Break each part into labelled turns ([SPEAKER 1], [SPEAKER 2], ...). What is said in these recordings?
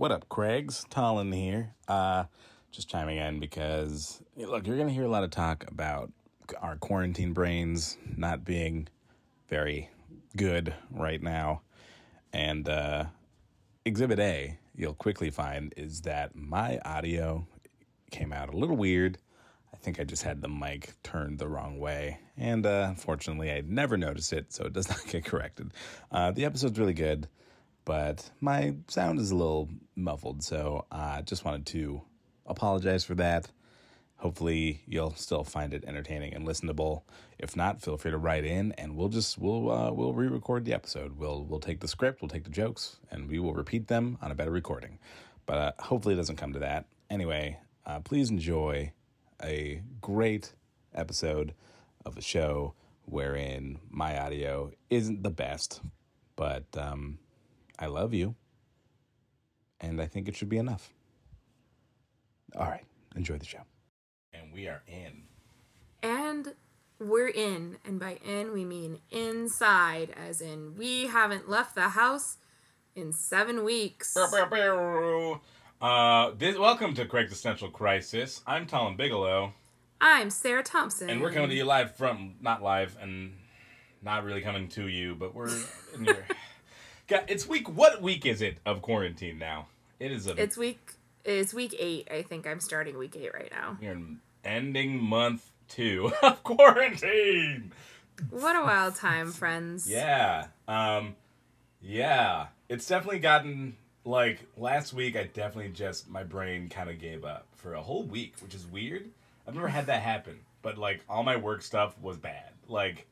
[SPEAKER 1] What up, Craigs? Talon here. Uh, just chiming in because, look, you're going to hear a lot of talk about our quarantine brains not being very good right now. And uh, Exhibit A, you'll quickly find, is that my audio came out a little weird. I think I just had the mic turned the wrong way. And uh, unfortunately, I never noticed it, so it does not get corrected. Uh, the episode's really good, but my sound is a little muffled, so I just wanted to apologize for that. Hopefully, you'll still find it entertaining and listenable. If not, feel free to write in, and we'll just we'll uh, we'll re-record the episode. We'll we'll take the script, we'll take the jokes, and we will repeat them on a better recording. But uh, hopefully, it doesn't come to that. Anyway, uh, please enjoy a great episode of a show wherein my audio isn't the best, but um, I love you, and I think it should be enough. All right, enjoy the show. And we are in.
[SPEAKER 2] And we're in, and by in we mean inside, as in we haven't left the house in seven weeks.
[SPEAKER 1] Uh, this, welcome to Craig's Essential Crisis. I'm Talon Bigelow,
[SPEAKER 2] I'm Sarah Thompson.
[SPEAKER 1] and we're coming to you live from not live and not really coming to you, but we're in your. It's week. What week is it of quarantine now? It is a.
[SPEAKER 2] It's week. It's week eight. I think I'm starting week eight right now.
[SPEAKER 1] In ending month two of quarantine.
[SPEAKER 2] What a wild time, friends.
[SPEAKER 1] Yeah. Um yeah. It's definitely gotten like last week I definitely just my brain kind of gave up for a whole week, which is weird. I've never had that happen, but like all my work stuff was bad. Like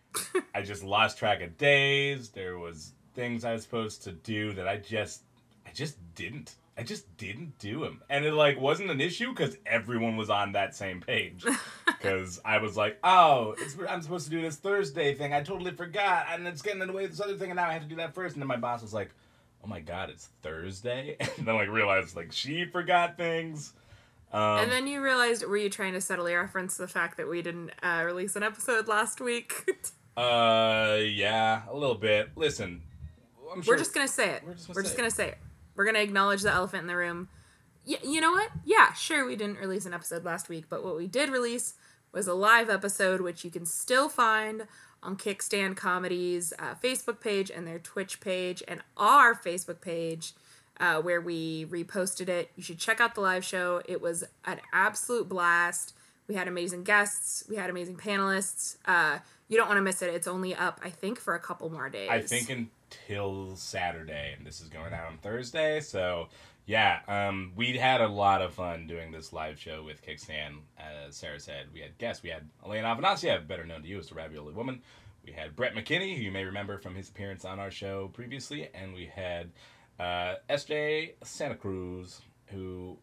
[SPEAKER 1] I just lost track of days. There was things I was supposed to do that I just I just didn't. I just didn't do them. And it like wasn't an issue cuz everyone was on that same page. Cuz I was like, "Oh, it's, I'm supposed to do this Thursday thing. I totally forgot. And it's getting in the way of this other thing and now I have to do that first. And then my boss was like, "Oh my god, it's Thursday." And then like realized like she forgot things. Um,
[SPEAKER 2] And then you realized, were you trying to subtly reference the fact that we didn't uh, release an episode last week?
[SPEAKER 1] uh yeah, a little bit. Listen, I'm sure
[SPEAKER 2] We're just gonna say it.
[SPEAKER 1] We're
[SPEAKER 2] We're
[SPEAKER 1] just
[SPEAKER 2] just,
[SPEAKER 1] gonna say
[SPEAKER 2] gonna say it. We're gonna acknowledge the elephant in the room. Y- you know what? Yeah, sure, we didn't release an episode last week, but what we did release was a live episode, which you can still find on Kickstand Comedy's uh, Facebook page and their Twitch page and our Facebook page, uh, where we reposted it. You should check out the live show. It was an absolute blast. We had amazing guests. We had amazing panelists. Uh, you don't want to miss it. It's only up, I think, for a couple more days.
[SPEAKER 1] I think until Saturday, and this is going out on Thursday. So yeah, um, we had a lot of fun doing this live show with Kickstand. As Sarah said, we had guests. We had Elena Avanasiev, better known to you as the Ravioli Woman. We had Brett McKinney, who you may remember from his appearance on our show previously, and we had uh, S.J. Santa Cruz, who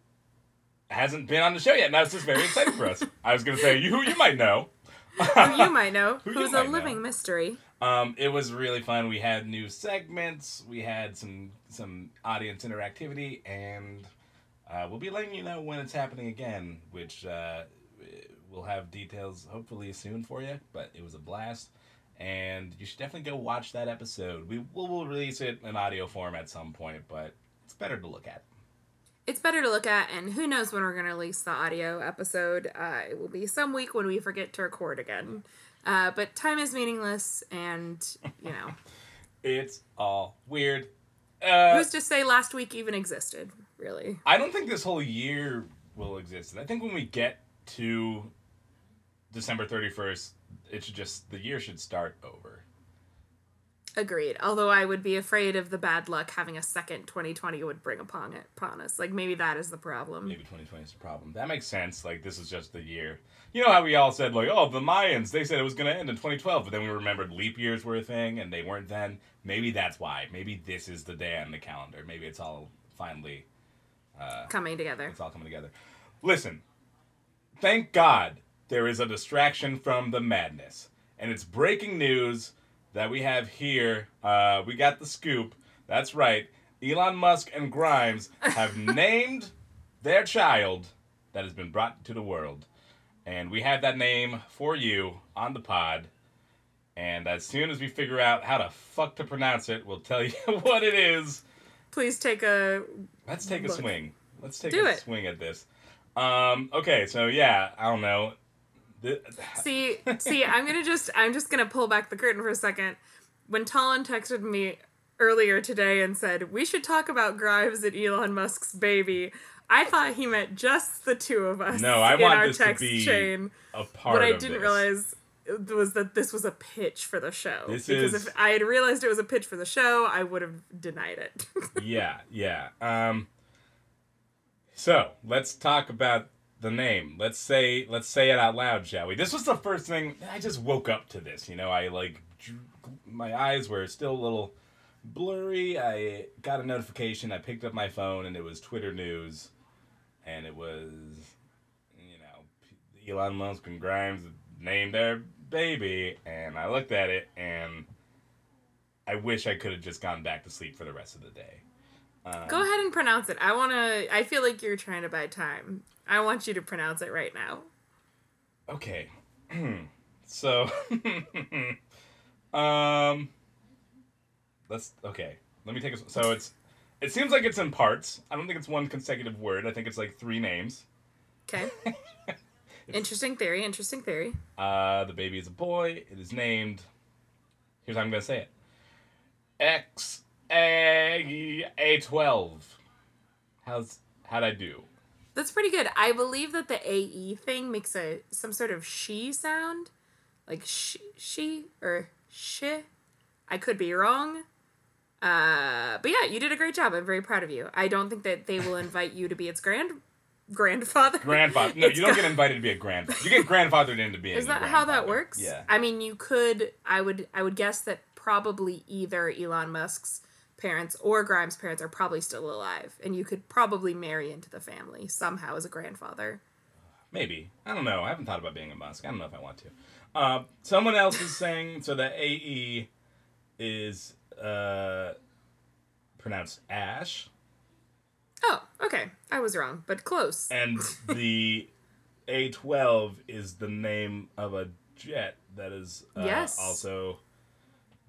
[SPEAKER 1] hasn't been on the show yet. And that's just very exciting for us. I was going to say you, who you might know.
[SPEAKER 2] who you might know,
[SPEAKER 1] Who
[SPEAKER 2] who's a
[SPEAKER 1] know.
[SPEAKER 2] living mystery.
[SPEAKER 1] Um, it was really fun. We had new segments. We had some some audience interactivity, and uh, we'll be letting you know when it's happening again, which uh, we'll have details hopefully soon for you. But it was a blast, and you should definitely go watch that episode. We will we'll release it in audio form at some point, but it's better to look at.
[SPEAKER 2] It's better to look at, and who knows when we're going to release the audio episode. Uh, it will be some week when we forget to record again. Uh, but time is meaningless, and, you know,
[SPEAKER 1] It's all weird. Uh,
[SPEAKER 2] who's to say last week even existed, really?
[SPEAKER 1] I don't think this whole year will exist. I think when we get to December 31st, it should just the year should start over.
[SPEAKER 2] Agreed. Although I would be afraid of the bad luck having a second 2020 would bring upon it upon us. Like maybe that is the problem.
[SPEAKER 1] Maybe 2020 is the problem. That makes sense. Like this is just the year. You know how we all said like, "Oh, the Mayans, they said it was going to end in 2012," but then we remembered leap years were a thing and they weren't then. Maybe that's why. Maybe this is the day on the calendar. Maybe it's all finally uh,
[SPEAKER 2] Coming together.
[SPEAKER 1] It's all coming together. Listen, thank God there is a distraction from the madness. And it's breaking news that we have here. Uh, we got the scoop. That's right. Elon Musk and Grimes have named their child that has been brought to the world. And we have that name for you on the pod. And as soon as we figure out how to fuck to pronounce it, we'll tell you what it is.
[SPEAKER 2] please take a.
[SPEAKER 1] Let's take a swing. Let's take
[SPEAKER 2] Do
[SPEAKER 1] a
[SPEAKER 2] it.
[SPEAKER 1] swing at this. Um, okay, so yeah, I don't know.
[SPEAKER 2] See, see, I'm gonna just, I'm just gonna pull back the curtain for a second. When Talon texted me earlier today and said we should talk about Grimes and Elon Musk's baby, I thought he meant just the two of us.
[SPEAKER 1] No, I
[SPEAKER 2] in
[SPEAKER 1] want
[SPEAKER 2] our
[SPEAKER 1] this to
[SPEAKER 2] text
[SPEAKER 1] be
[SPEAKER 2] chain.
[SPEAKER 1] a part
[SPEAKER 2] What I didn't
[SPEAKER 1] this.
[SPEAKER 2] realize was that this was a pitch for the show.
[SPEAKER 1] This
[SPEAKER 2] because
[SPEAKER 1] is-
[SPEAKER 2] if I had realized it was a pitch for the show, I would have denied it.
[SPEAKER 1] yeah, yeah. Um, so let's talk about the name. Let's say let's say it out loud, shall we? This was the first thing. I just woke up to this. You know, I like my eyes were still a little blurry. I got a notification. I picked up my phone, and it was Twitter news, and it was you know Elon Musk and Grimes named their baby, and I looked at it and. I wish I could have just gone back to sleep for the rest of the day. Um,
[SPEAKER 2] Go ahead and pronounce it. I want to. I feel like you're trying to buy time. I want you to pronounce it right now.
[SPEAKER 1] Okay. so, um, let's. Okay. Let me take a. So it's. It seems like it's in parts. I don't think it's one consecutive word. I think it's like three names.
[SPEAKER 2] Okay. interesting theory. Interesting theory.
[SPEAKER 1] Uh, the baby is a boy. It is named. Here's how I'm gonna say it. X A A twelve. How's how'd I do?
[SPEAKER 2] That's pretty good. I believe that the AE thing makes a some sort of she sound, like she, she or she. I could be wrong. Uh, but yeah, you did a great job. I'm very proud of you. I don't think that they will invite you to be its grand grandfather.
[SPEAKER 1] Grandfather. No,
[SPEAKER 2] It's
[SPEAKER 1] you don't
[SPEAKER 2] got-
[SPEAKER 1] get invited to be a grandfather. You get grandfathered into being.
[SPEAKER 2] Is that how that works?
[SPEAKER 1] Yeah.
[SPEAKER 2] I mean, you could. I would. I would guess that probably either Elon Musk's parents or Grimes' parents are probably still alive, and you could probably marry into the family somehow as a grandfather.
[SPEAKER 1] Maybe. I don't know. I haven't thought about being a Musk. I don't know if I want to. Uh, someone else is saying so that AE is uh, pronounced Ash,
[SPEAKER 2] Oh, okay. I was wrong, but close.
[SPEAKER 1] and the A12 is the name of a jet that is uh,
[SPEAKER 2] Yes.
[SPEAKER 1] also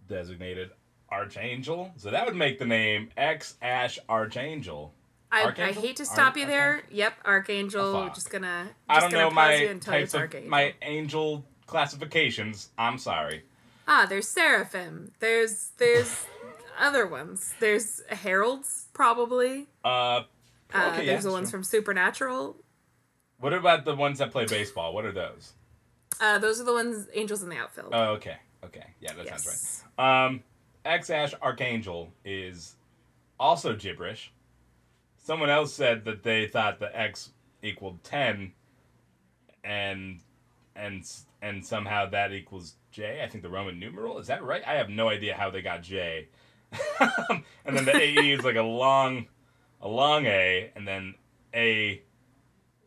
[SPEAKER 1] designated Archangel. So that would make the name X Ash Archangel.
[SPEAKER 2] I, I hate to stop you
[SPEAKER 1] Arch-
[SPEAKER 2] there. Yep, Archangel.
[SPEAKER 1] Oh,
[SPEAKER 2] just gonna. Just
[SPEAKER 1] I don't
[SPEAKER 2] gonna
[SPEAKER 1] know my
[SPEAKER 2] you you
[SPEAKER 1] types of
[SPEAKER 2] Archangel.
[SPEAKER 1] my angel classifications. I'm sorry.
[SPEAKER 2] Ah, there's Seraphim. There's there's other ones. There's Heralds probably.
[SPEAKER 1] Uh,
[SPEAKER 2] Uh, there's
[SPEAKER 1] yeah,
[SPEAKER 2] the ones from Supernatural.
[SPEAKER 1] What about the ones that play baseball? What are those?
[SPEAKER 2] Uh, those are the ones Angels in the Outfield.
[SPEAKER 1] Oh, okay. Okay. Yeah, that sounds right. Um, X Ash Archangel is also gibberish. Someone else said that they thought the X equaled ten, and and and somehow that equals J. I think the Roman numeral is that right? I have no idea how they got J. and then the AE is like a long, a long A, and then A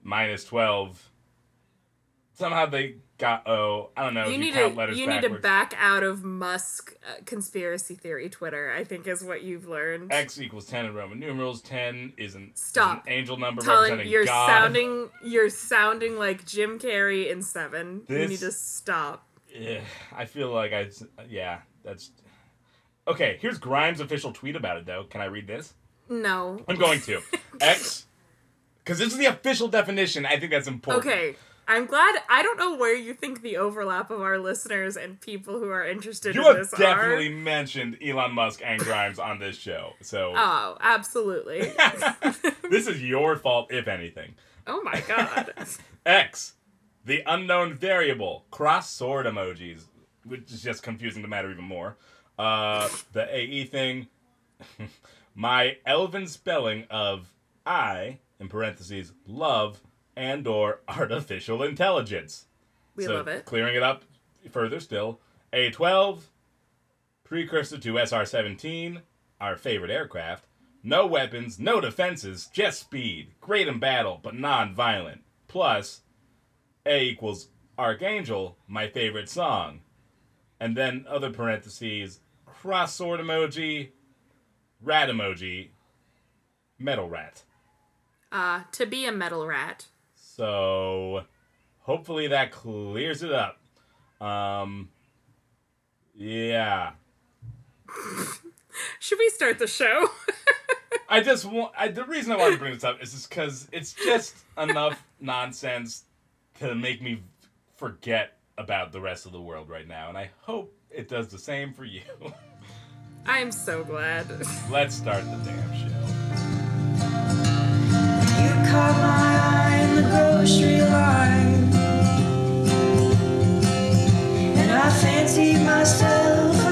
[SPEAKER 1] minus twelve. Somehow they got O. I don't know.
[SPEAKER 2] you
[SPEAKER 1] if
[SPEAKER 2] need
[SPEAKER 1] count
[SPEAKER 2] to you need to back out of Musk uh, conspiracy theory Twitter. I think is what you've learned.
[SPEAKER 1] X equals ten in Roman numerals. Ten is an, is
[SPEAKER 2] Stop.
[SPEAKER 1] an angel number
[SPEAKER 2] Colin,
[SPEAKER 1] representing
[SPEAKER 2] you're
[SPEAKER 1] God.
[SPEAKER 2] sounding you're sounding like Jim Carrey in Seven. you need to stop.
[SPEAKER 1] Yeah, I feel like I. Yeah, that's. Okay, here's Grimes' official tweet about it, though. Can I read this?
[SPEAKER 2] No.
[SPEAKER 1] I'm going to. X, because this is the official definition. I think that's important.
[SPEAKER 2] Okay. I'm glad. I don't know where you think the overlap of our listeners and people who are interested
[SPEAKER 1] You
[SPEAKER 2] in
[SPEAKER 1] have
[SPEAKER 2] this
[SPEAKER 1] definitely mentioned Elon Musk and Grimes on this show, so
[SPEAKER 2] Oh, absolutely.
[SPEAKER 1] this is your fault, if anything.
[SPEAKER 2] oh my god.
[SPEAKER 1] X, the unknown variable, cross sword emojis, which is just confusing the matter even more. Uh, the AE thing, my elven spelling of I, in parentheses, love and or artificial intelligence.
[SPEAKER 2] We
[SPEAKER 1] So,
[SPEAKER 2] love it.
[SPEAKER 1] Clearing it up further still, A12, precursor to SR-17, our favorite aircraft. No weapons, no defenses, just speed. Great in battle, but non-violent. Plus, A equals Archangel, my favorite song. And then other parentheses, cross sword emoji, rat emoji, metal rat.
[SPEAKER 2] Uh, to be a metal rat.
[SPEAKER 1] So hopefully that clears it up. Um yeah.
[SPEAKER 2] Should we start the show?
[SPEAKER 1] I just want. I, the reason I wanted to bring this up is just because it's just enough nonsense to make me forget about the rest of the world right now, and I hope it does the same for you.
[SPEAKER 2] I'm so glad.
[SPEAKER 1] Let's start the damn show.
[SPEAKER 3] Grocery line. And I fancied myself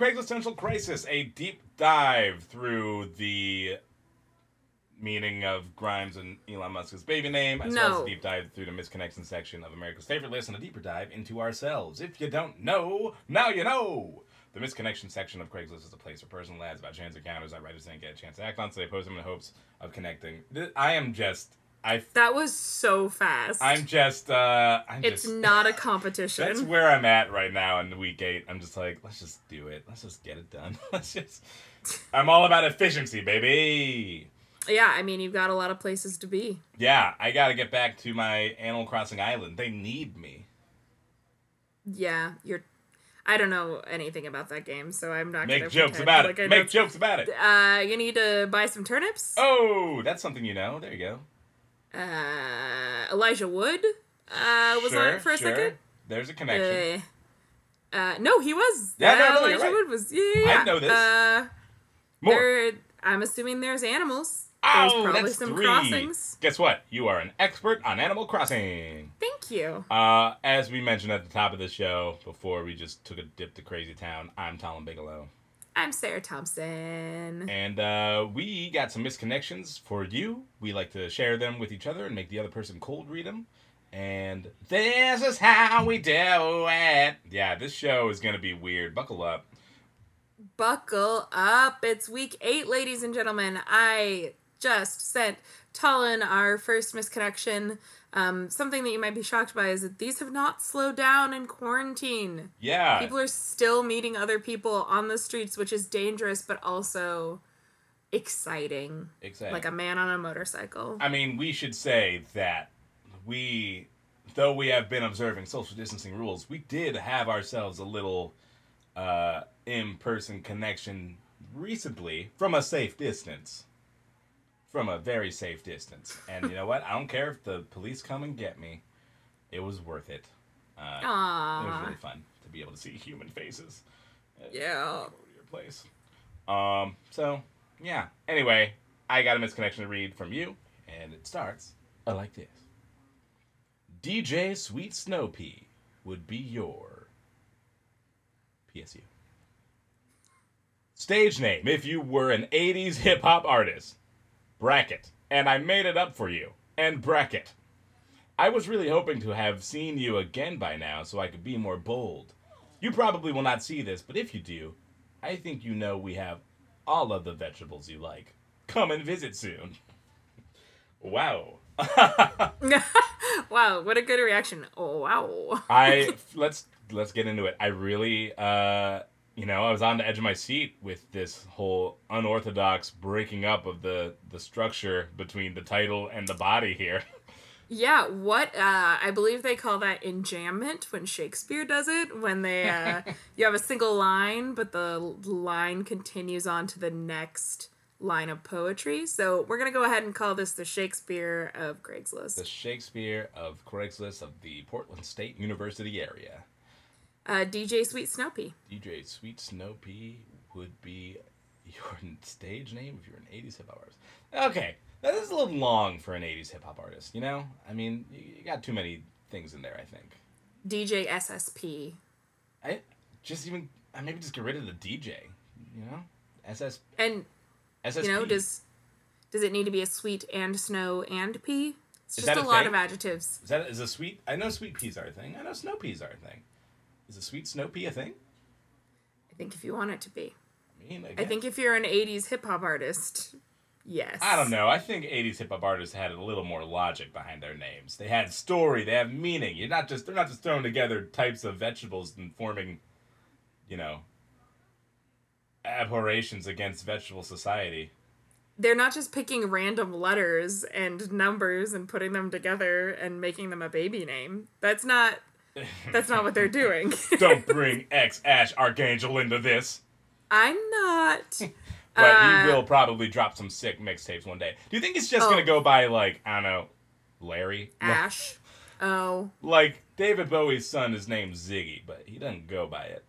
[SPEAKER 1] Craigslist Central Crisis, a deep dive through the meaning of Grimes and Elon Musk's baby name, as well as
[SPEAKER 2] No.
[SPEAKER 1] a deep dive through the misconnection section of America's favorite list, and a deeper dive into ourselves. If you don't know, now you know. The misconnection section of Craigslist is a place for personal ads about chance encounters that writers didn't get a chance to act on, so they post them in hopes of connecting. I am just, I,
[SPEAKER 2] That was so fast.
[SPEAKER 1] I'm just, uh, I'm
[SPEAKER 2] it's
[SPEAKER 1] just.
[SPEAKER 2] not a competition.
[SPEAKER 1] That's where I'm at right now in week eight. I'm just like, let's just do it. Let's just get it done. Let's just. I'm all about efficiency, baby.
[SPEAKER 2] yeah, I mean, you've got a lot of places to be.
[SPEAKER 1] Yeah, I gotta get back to my Animal Crossing island. They need me.
[SPEAKER 2] Yeah, you're. I don't know anything about that game, so I'm not
[SPEAKER 1] Make
[SPEAKER 2] gonna
[SPEAKER 1] jokes
[SPEAKER 2] pretend
[SPEAKER 1] about
[SPEAKER 2] like I
[SPEAKER 1] it.
[SPEAKER 2] know
[SPEAKER 1] Make jokes about it.
[SPEAKER 2] Uh, you need to buy some turnips.
[SPEAKER 1] Oh, that's something you know. There you go.
[SPEAKER 2] Uh, Elijah Wood uh, was
[SPEAKER 1] sure,
[SPEAKER 2] on it for a
[SPEAKER 1] sure.
[SPEAKER 2] second.
[SPEAKER 1] There's a connection.
[SPEAKER 2] Uh, uh, no, he was.
[SPEAKER 1] Yeah, no,
[SPEAKER 2] uh,
[SPEAKER 1] no, you're
[SPEAKER 2] Elijah
[SPEAKER 1] right.
[SPEAKER 2] Wood was. Yeah, yeah, yeah.
[SPEAKER 1] I know this.
[SPEAKER 2] Uh,
[SPEAKER 1] More.
[SPEAKER 2] there, I'm assuming there's animals.
[SPEAKER 1] oh,
[SPEAKER 2] there's probably
[SPEAKER 1] that's
[SPEAKER 2] some
[SPEAKER 1] three.
[SPEAKER 2] crossings.
[SPEAKER 1] Guess what? You are an expert on Animal Crossing.
[SPEAKER 2] Thank you.
[SPEAKER 1] Uh, as we mentioned at the top of the show, before we just took a dip to Crazy Town, I'm Talon Bigelow.
[SPEAKER 2] I'm Sarah Thompson.
[SPEAKER 1] And uh, we got some misconnections for you. We like to share them with each other and make the other person cold read them. And this is how we do it. Yeah, this show is going to be weird. Buckle up.
[SPEAKER 2] Buckle up. It's week eight, ladies and gentlemen. I just sent Talon our first misconnection. Um, something that you might be shocked by is that these have not slowed down in quarantine.
[SPEAKER 1] Yeah.
[SPEAKER 2] People are still meeting other people on the streets, which is dangerous, but also exciting.
[SPEAKER 1] Exactly.
[SPEAKER 2] Like a man on a motorcycle.
[SPEAKER 1] I mean, we should say that we, though we have been observing social distancing rules, we did have ourselves a little uh, in person connection recently from a safe distance. From a very safe distance. And you know what? I don't care if the police come and get me, it was worth it. Uh, it was really fun to be able to see human faces.
[SPEAKER 2] Yeah.
[SPEAKER 1] Over to your place. Um, so, yeah. Anyway, I got a misconnection to read from you, and it starts like this DJ Sweet Snow Pea would be your PSU. Stage name if you were an 80s hip hop artist. Bracket. And I made it up for you. And bracket. I was really hoping to have seen you again by now so I could be more bold. You probably will not see this, but if you do, I think you know we have all of the vegetables you like. Come and visit soon. Wow.
[SPEAKER 2] wow, what a good reaction. Oh, wow.
[SPEAKER 1] I let's let's get into it. I really uh you know, I was on the edge of my seat with this whole unorthodox breaking up of the the structure between the title and the body here.
[SPEAKER 2] Yeah, what uh I believe they call that enjambment when Shakespeare does it when they uh you have a single line but the line continues on to the next line of poetry. So, we're going to go ahead and call this the Shakespeare of Craigslist.
[SPEAKER 1] The Shakespeare of Craigslist of the Portland State University area.
[SPEAKER 2] Uh DJ Sweet Snopey.
[SPEAKER 1] DJ Sweet Snow Pea would be your stage name if you're an 80s hip hop artist. Okay, that is a little long for an 80s hip hop artist, you know? I mean, you you got too many things in there, I think.
[SPEAKER 2] DJ SSP.
[SPEAKER 1] I just even, I maybe just get rid of the DJ, you know? SS,
[SPEAKER 2] And
[SPEAKER 1] SSP.
[SPEAKER 2] you know, does Does it need to be a sweet and snow and pea? It's
[SPEAKER 1] Is
[SPEAKER 2] just a
[SPEAKER 1] a
[SPEAKER 2] lot of adjectives.
[SPEAKER 1] Is that is a sweet? I know sweet peas are a thing. I know snow peas are a thing. Is a sweet snow pea a thing?
[SPEAKER 2] I think if you want it to be.
[SPEAKER 1] I mean, I,
[SPEAKER 2] I think if you're an 80s hip hop artist, yes.
[SPEAKER 1] I don't know. I think '80s hip hop artists had a little more logic behind their names. They had story. They have meaning. You're not just they're not just throwing together types of vegetables and forming, you know, abhorrations against vegetable society.
[SPEAKER 2] They're not just picking random letters and numbers and putting them together and making them a baby name. That's not that's not what they're doing.
[SPEAKER 1] Don't bring ex Ash Archangel into this.
[SPEAKER 2] I'm not.
[SPEAKER 1] But
[SPEAKER 2] Uh,
[SPEAKER 1] he will probably drop some sick mixtapes one day. Do you think he's just
[SPEAKER 2] Oh.
[SPEAKER 1] gonna go by like I don't know, Larry?
[SPEAKER 2] Ash. Oh,
[SPEAKER 1] Like David Bowie's son is named Ziggy, but he doesn't go by it.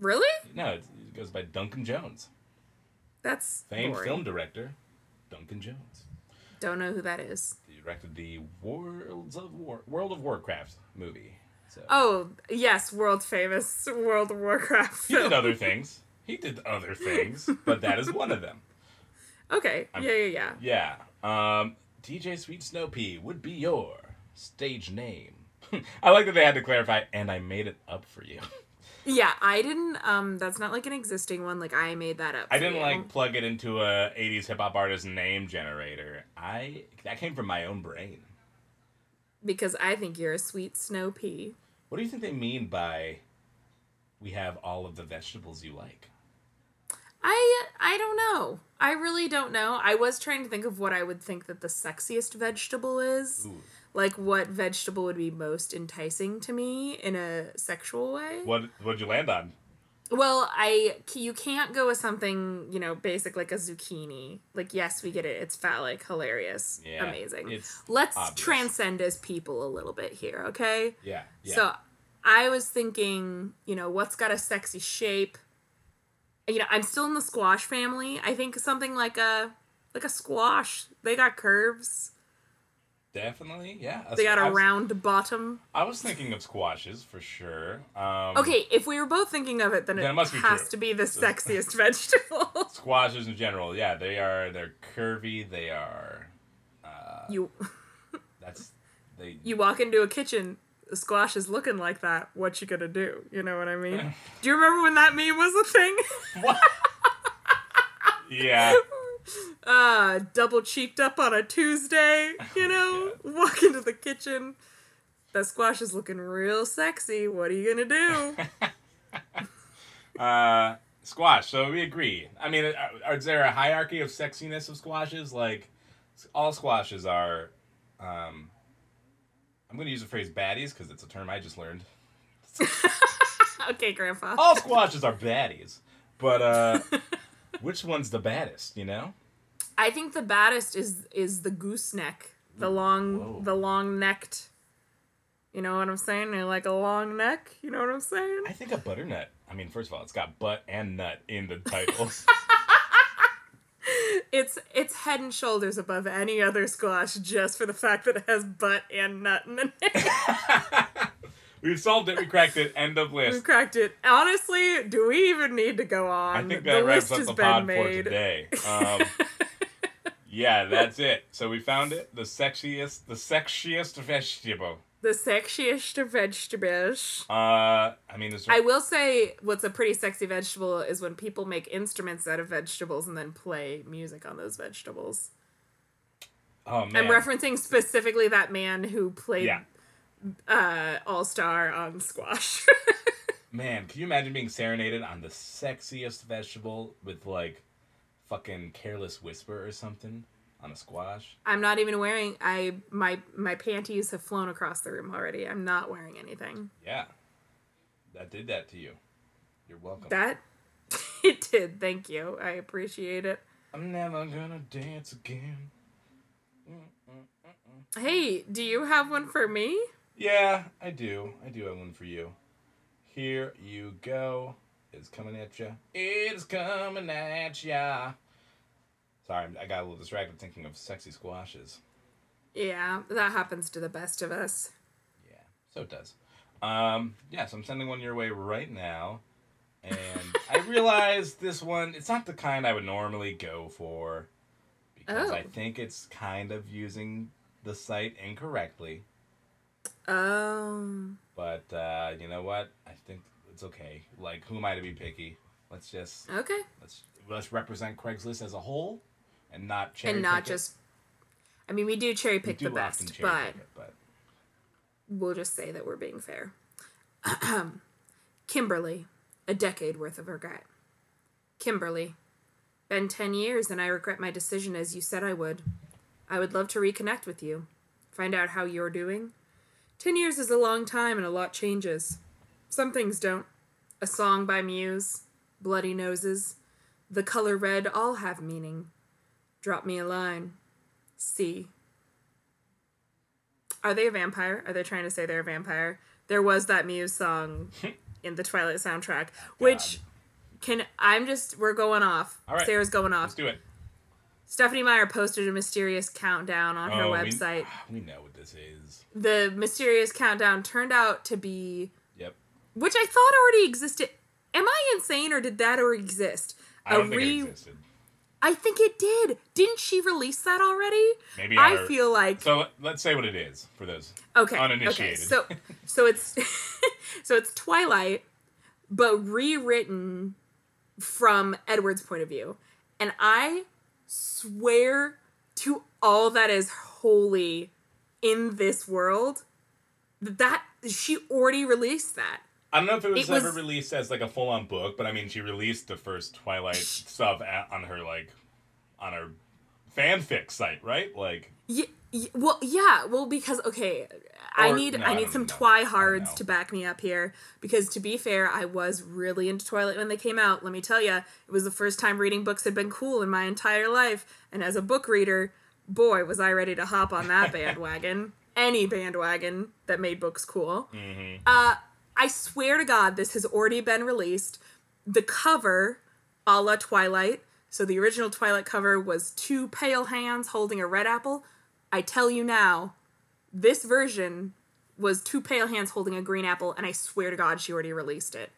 [SPEAKER 2] really?
[SPEAKER 1] No, it it goes by Duncan Jones,
[SPEAKER 2] That's
[SPEAKER 1] famed
[SPEAKER 2] boring.
[SPEAKER 1] film director. Duncan Jones.
[SPEAKER 2] Don't know who that is.
[SPEAKER 1] Directed the Worlds of War, World of Warcraft movie. So
[SPEAKER 2] Oh, yes, world famous World of Warcraft.
[SPEAKER 1] he did other things. He did other things, but that is one of them.
[SPEAKER 2] Okay. Yeah, yeah, yeah.
[SPEAKER 1] Yeah. Um, DJ Sweet Snow Pea would be your stage name. I like that they had to clarify, and I made it up for you.
[SPEAKER 2] Yeah, I didn't um that's not like an existing one, like I made that up.
[SPEAKER 1] I didn't
[SPEAKER 2] you.
[SPEAKER 1] like plug it into a '80s hip hop artist name generator. I that came from my own brain.
[SPEAKER 2] because I think you're a sweet snow pea.
[SPEAKER 1] What do you think they mean by "we have all of the vegetables you like"?
[SPEAKER 2] I I don't know. I really don't know. I was trying to think of what I would think that the sexiest vegetable is.
[SPEAKER 1] Ooh.
[SPEAKER 2] Like what vegetable would be most enticing to me in a sexual way?
[SPEAKER 1] What what'd you land on?
[SPEAKER 2] Well, I you can't go with something, you know, basic like a zucchini. Like yes, we get it. It's phallic, hilarious,
[SPEAKER 1] Yeah,
[SPEAKER 2] amazing. Let's
[SPEAKER 1] obvious.
[SPEAKER 2] transcend as people a little bit here, okay?
[SPEAKER 1] Yeah. yeah.
[SPEAKER 2] So I was thinking, you know, what's got a sexy shape? You know, I'm still in the squash family. I think something like a like a squash. They got curves.
[SPEAKER 1] Definitely, yeah.
[SPEAKER 2] They got
[SPEAKER 1] I
[SPEAKER 2] a
[SPEAKER 1] was-
[SPEAKER 2] round bottom.
[SPEAKER 1] I was thinking of squashes for sure. Um,
[SPEAKER 2] Okay, if we were both thinking of it, then,
[SPEAKER 1] Then
[SPEAKER 2] it,
[SPEAKER 1] it must be
[SPEAKER 2] has
[SPEAKER 1] true.
[SPEAKER 2] to be the sexiest vegetable.
[SPEAKER 1] Squashes in general, yeah, they are. They're curvy. They are.
[SPEAKER 2] you
[SPEAKER 1] That's they.
[SPEAKER 2] you walk into a kitchen, the squash is looking like that. What you gonna do? You know what I mean? do you remember when that meme was a thing?
[SPEAKER 1] What? yeah.
[SPEAKER 2] Uh double cheeked up on a Tuesday, you know, walk into the kitchen. That squash is looking real sexy. What are you gonna do?
[SPEAKER 1] Uh, squash. So we agree. I mean, are, is there a hierarchy of sexiness of squashes? Like, all squashes are. Um, I'm going to use the phrase baddies because it's a term I just learned.
[SPEAKER 2] okay, Grandpa.
[SPEAKER 1] All squashes are baddies, but uh, which one's the baddest? You know?
[SPEAKER 2] I think the baddest is is the gooseneck, the long
[SPEAKER 1] whoa.
[SPEAKER 2] the long necked. You know what I'm saying? They're like a long neck. You know what I'm saying?
[SPEAKER 1] I think a butternut. I mean, first of all, it's got butt and nut in the title.
[SPEAKER 2] It's it's head and shoulders above any other squash just for the fact that it has butt and nut in the name.
[SPEAKER 1] We've solved it. We cracked it. End of list.
[SPEAKER 2] we cracked it. Honestly, do we even need to go on?
[SPEAKER 1] I think
[SPEAKER 2] the
[SPEAKER 1] that wraps
[SPEAKER 2] list
[SPEAKER 1] up
[SPEAKER 2] has
[SPEAKER 1] the
[SPEAKER 2] been
[SPEAKER 1] pod for
[SPEAKER 2] made.
[SPEAKER 1] today. Um, yeah, that's it. So we found it. The sexiest, the sexiest vegetable.
[SPEAKER 2] The sexiest of vegetables.
[SPEAKER 1] Uh, I mean, there's
[SPEAKER 2] I will say what's a pretty sexy vegetable is when people make instruments out of vegetables and then play music on those vegetables.
[SPEAKER 1] oh man,
[SPEAKER 2] I'm referencing specifically that man who played
[SPEAKER 1] yeah,
[SPEAKER 2] uh, All Star on Squash.
[SPEAKER 1] man. Can you imagine being serenaded on the sexiest vegetable with like fucking careless whisper or something on a squash?
[SPEAKER 2] I'm not even wearing I my my panties have flown across the room already. I'm not wearing anything.
[SPEAKER 1] Yeah, that did that to you. You're welcome.
[SPEAKER 2] That it did. Thank you. I appreciate it.
[SPEAKER 1] I'm never gonna dance again.
[SPEAKER 2] Mm, mm, mm, hey, do you have one for me?
[SPEAKER 1] Yeah, I do. I do have one for you. Here you go. It's coming at ya. It's coming at ya. Sorry, I got a little distracted thinking of sexy squashes.
[SPEAKER 2] Yeah, that happens to the best of us.
[SPEAKER 1] Yeah, so it does. Um, yeah, so I'm sending one your way right now. And I realize this one, it's not the kind I would normally go for because
[SPEAKER 2] Oh.
[SPEAKER 1] I think it's kind of using the site incorrectly.
[SPEAKER 2] Um.
[SPEAKER 1] But uh, you know what? I think it's okay. Like, who am I to be picky? Let's just
[SPEAKER 2] Okay.
[SPEAKER 1] let's let's represent Craigslist as a whole, and not cherry
[SPEAKER 2] and not
[SPEAKER 1] pick it.
[SPEAKER 2] just. I mean, we do cherry pick
[SPEAKER 1] do
[SPEAKER 2] the best, but
[SPEAKER 1] it, but
[SPEAKER 2] we'll just say that we're being fair. Kimberly, a decade worth of regret. Kimberly, been 10 years and I regret my decision as you said I would. I would love to reconnect with you, find out how you're doing. 10 years is a long time and a lot changes. Some things don't. A song by Muse, Bloody Noses, The Color Red all have meaning. Drop me a line. See. Are they a vampire? Are they trying to say they're a vampire? There was that Muse song in the Twilight soundtrack, which can I'm just we're going off.
[SPEAKER 1] All right.
[SPEAKER 2] Sarah's going off.
[SPEAKER 1] let's do it.
[SPEAKER 2] Stephenie Meyer posted a mysterious countdown on her
[SPEAKER 1] Oh, we-
[SPEAKER 2] website.
[SPEAKER 1] We, know what this is.
[SPEAKER 2] The mysterious countdown turned out to be
[SPEAKER 1] Yep.
[SPEAKER 2] which I thought already existed. Am I insane or did that already exist?
[SPEAKER 1] I don't think it existed.
[SPEAKER 2] I think it did. Didn't she release that already?
[SPEAKER 1] Maybe
[SPEAKER 2] I
[SPEAKER 1] our-
[SPEAKER 2] feel like
[SPEAKER 1] So let- let's say what it is for those.
[SPEAKER 2] okay.
[SPEAKER 1] uninitiated.
[SPEAKER 2] Okay. So so it's so it's Twilight, but rewritten from Edward's point of view. And I swear to all that is holy in this world that that she already released that.
[SPEAKER 1] I don't know if it was,
[SPEAKER 2] It was-
[SPEAKER 1] ever released as like a full on book, but I mean, she released the first Twilight stuff at, on her like on her fanfic site, right? Like,
[SPEAKER 2] Yeah, well, yeah, well, because okay, I need
[SPEAKER 1] no,
[SPEAKER 2] I need some
[SPEAKER 1] know.
[SPEAKER 2] Twi
[SPEAKER 1] I
[SPEAKER 2] hards to back me up here. Because to be fair, I was really into Twilight when they came out. Let me tell you, it was the first time reading books had been cool in my entire life. And as a book reader, boy, was I ready to hop on that bandwagon. Any bandwagon that made books cool.
[SPEAKER 1] Mm-hmm.
[SPEAKER 2] Uh, I swear to God, this has already been released. The cover, a la Twilight. So the original Twilight cover was two pale hands holding a red apple. I tell you now, this version was two pale hands holding a green apple, and I swear to God, she already released it.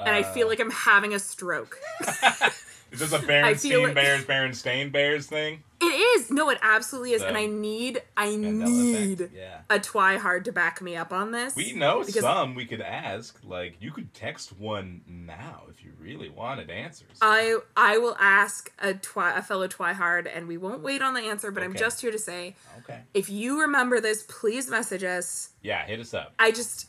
[SPEAKER 2] And I
[SPEAKER 1] Uh.
[SPEAKER 2] feel like I'm having a stroke.
[SPEAKER 1] is this a Berenstain
[SPEAKER 2] like-
[SPEAKER 1] Bears, Berenstain Bears thing?
[SPEAKER 2] It is. No, it absolutely is. and I need, I need
[SPEAKER 1] yeah.
[SPEAKER 2] a Twihard to back me up on this.
[SPEAKER 1] We know some we could ask. Like, you could text one now if you really wanted answers.
[SPEAKER 2] I I will ask a twi- a fellow Twihard, and we won't wait on the answer. But I'm just here to say,
[SPEAKER 1] okay.
[SPEAKER 2] if you remember this, please message us.
[SPEAKER 1] Yeah, hit us up.
[SPEAKER 2] I just,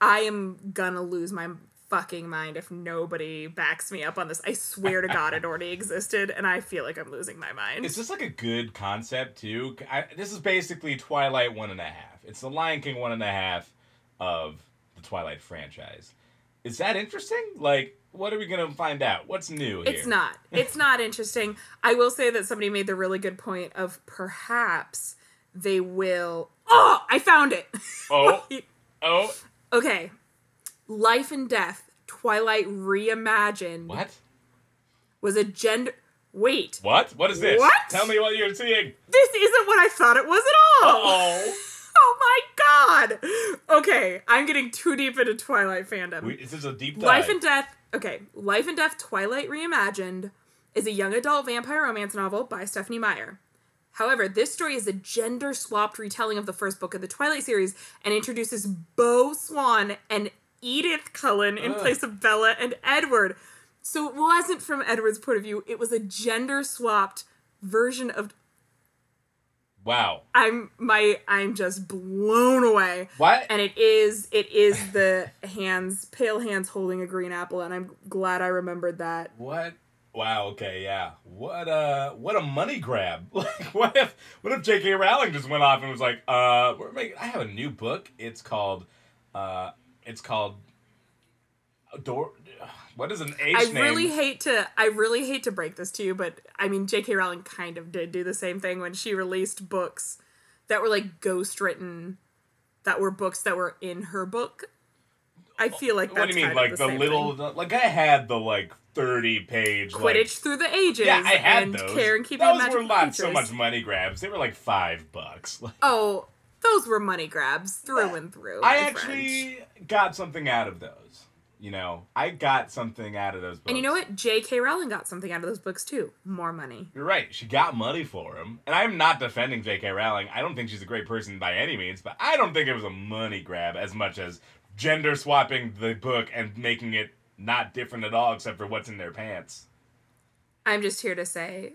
[SPEAKER 2] I am gonna lose my fucking mind if nobody backs me up on this. I swear to God, it already existed, and I feel like I'm losing my mind.
[SPEAKER 1] Is this like a good concept too? I, this is basically Twilight one and a half. It's the Lion King one and a half of the Twilight franchise. Is that interesting? Like, what are we gonna find out? What's new here?
[SPEAKER 2] It's not. It's not interesting. I will say that somebody made the really good point of perhaps they will. Oh, I found it.
[SPEAKER 1] Oh, oh,
[SPEAKER 2] okay. Life and Death Twilight Reimagined
[SPEAKER 1] what?
[SPEAKER 2] was a gender. Wait,
[SPEAKER 1] What? What is this?
[SPEAKER 2] What?
[SPEAKER 1] Tell me what you're seeing.
[SPEAKER 2] this isn't what I thought it was at all.
[SPEAKER 1] Oh,
[SPEAKER 2] Oh my god. Okay, I'm getting too deep into Twilight fandom.
[SPEAKER 1] we, this is a deep dive.
[SPEAKER 2] Life and Death. Okay, Life and Death Twilight Reimagined is a young adult vampire romance novel by Stephenie Meyer. However, this story is a gender swapped retelling of the first book of the Twilight series and introduces Beau Swan and Edith Cullen in
[SPEAKER 1] Ugh.
[SPEAKER 2] place of Bella and Edward. So it wasn't from Edward's point of view, it was a gender swapped version of
[SPEAKER 1] Wow.
[SPEAKER 2] I'm my I'm just blown away.
[SPEAKER 1] What?
[SPEAKER 2] And it is it is the hands pale hands holding a green apple and I'm glad I remembered that.
[SPEAKER 1] What? Wow. Okay. Yeah. What? Uh. What a money grab. Like, what if? What if J.K. Rowling just went off and was like, "Uh, we're making. I have a new book. It's called. Uh. It's called. Door. What is an H
[SPEAKER 2] I
[SPEAKER 1] name?
[SPEAKER 2] really hate to I really hate to break this to you, but I mean J.K. Rowling kind of did do the same thing when she released books that were like ghost written that were books that were in her book. I feel like that's
[SPEAKER 1] What do you mean? Like the,
[SPEAKER 2] same
[SPEAKER 1] little.
[SPEAKER 2] thing.
[SPEAKER 1] Like I had the like thirty page. like-
[SPEAKER 2] Quidditch through the ages.
[SPEAKER 1] Yeah, I had
[SPEAKER 2] and
[SPEAKER 1] those.
[SPEAKER 2] Care and keeping
[SPEAKER 1] those were not so much money grabs. They were like five bucks. Like,
[SPEAKER 2] Oh, those were money grabs through and through.
[SPEAKER 1] I actually
[SPEAKER 2] friend.
[SPEAKER 1] Got something out of those. you know, I got something out of those books.
[SPEAKER 2] And you know what? J.K. Rowling got something out of those books too. More money.
[SPEAKER 1] You're right. She got money for them. And I'm not defending J.K. Rowling. I don't think she's a great person by any means, but I don't think it was a money grab as much as gender swapping the book and making it not different at all except for what's in their pants.
[SPEAKER 2] I'm just here to say,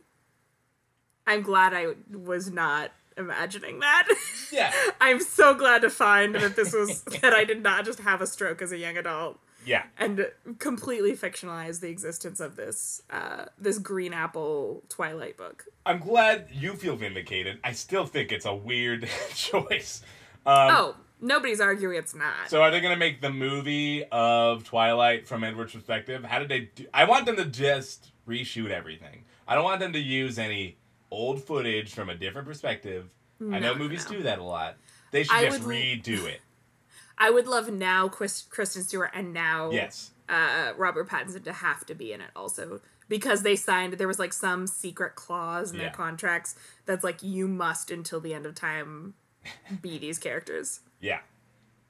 [SPEAKER 2] I'm glad I was not imagining that.
[SPEAKER 1] Yeah.
[SPEAKER 2] I'm so glad to find that this was that I did not just have a stroke as a young adult
[SPEAKER 1] Yeah.
[SPEAKER 2] and completely fictionalize the existence of this uh, this Green Apple Twilight book.
[SPEAKER 1] I'm glad you feel vindicated. I still think it's a weird choice. Um,
[SPEAKER 2] Oh, nobody's arguing it's not.
[SPEAKER 1] So are they going to make the movie of Twilight from Edward's perspective? How did they do? I want them to just reshoot everything. I don't want them to use any old footage from a different perspective. I know movies
[SPEAKER 2] no.
[SPEAKER 1] do that a lot. They should
[SPEAKER 2] I
[SPEAKER 1] just redo it.
[SPEAKER 2] I would love now Chris, Kristen Stewart and now
[SPEAKER 1] Yes.
[SPEAKER 2] uh, Robert Pattinson to have to be in it also because they signed there was like some secret clause in
[SPEAKER 1] Yeah.
[SPEAKER 2] their contracts that's like you must until the end of time be these characters.
[SPEAKER 1] Yeah.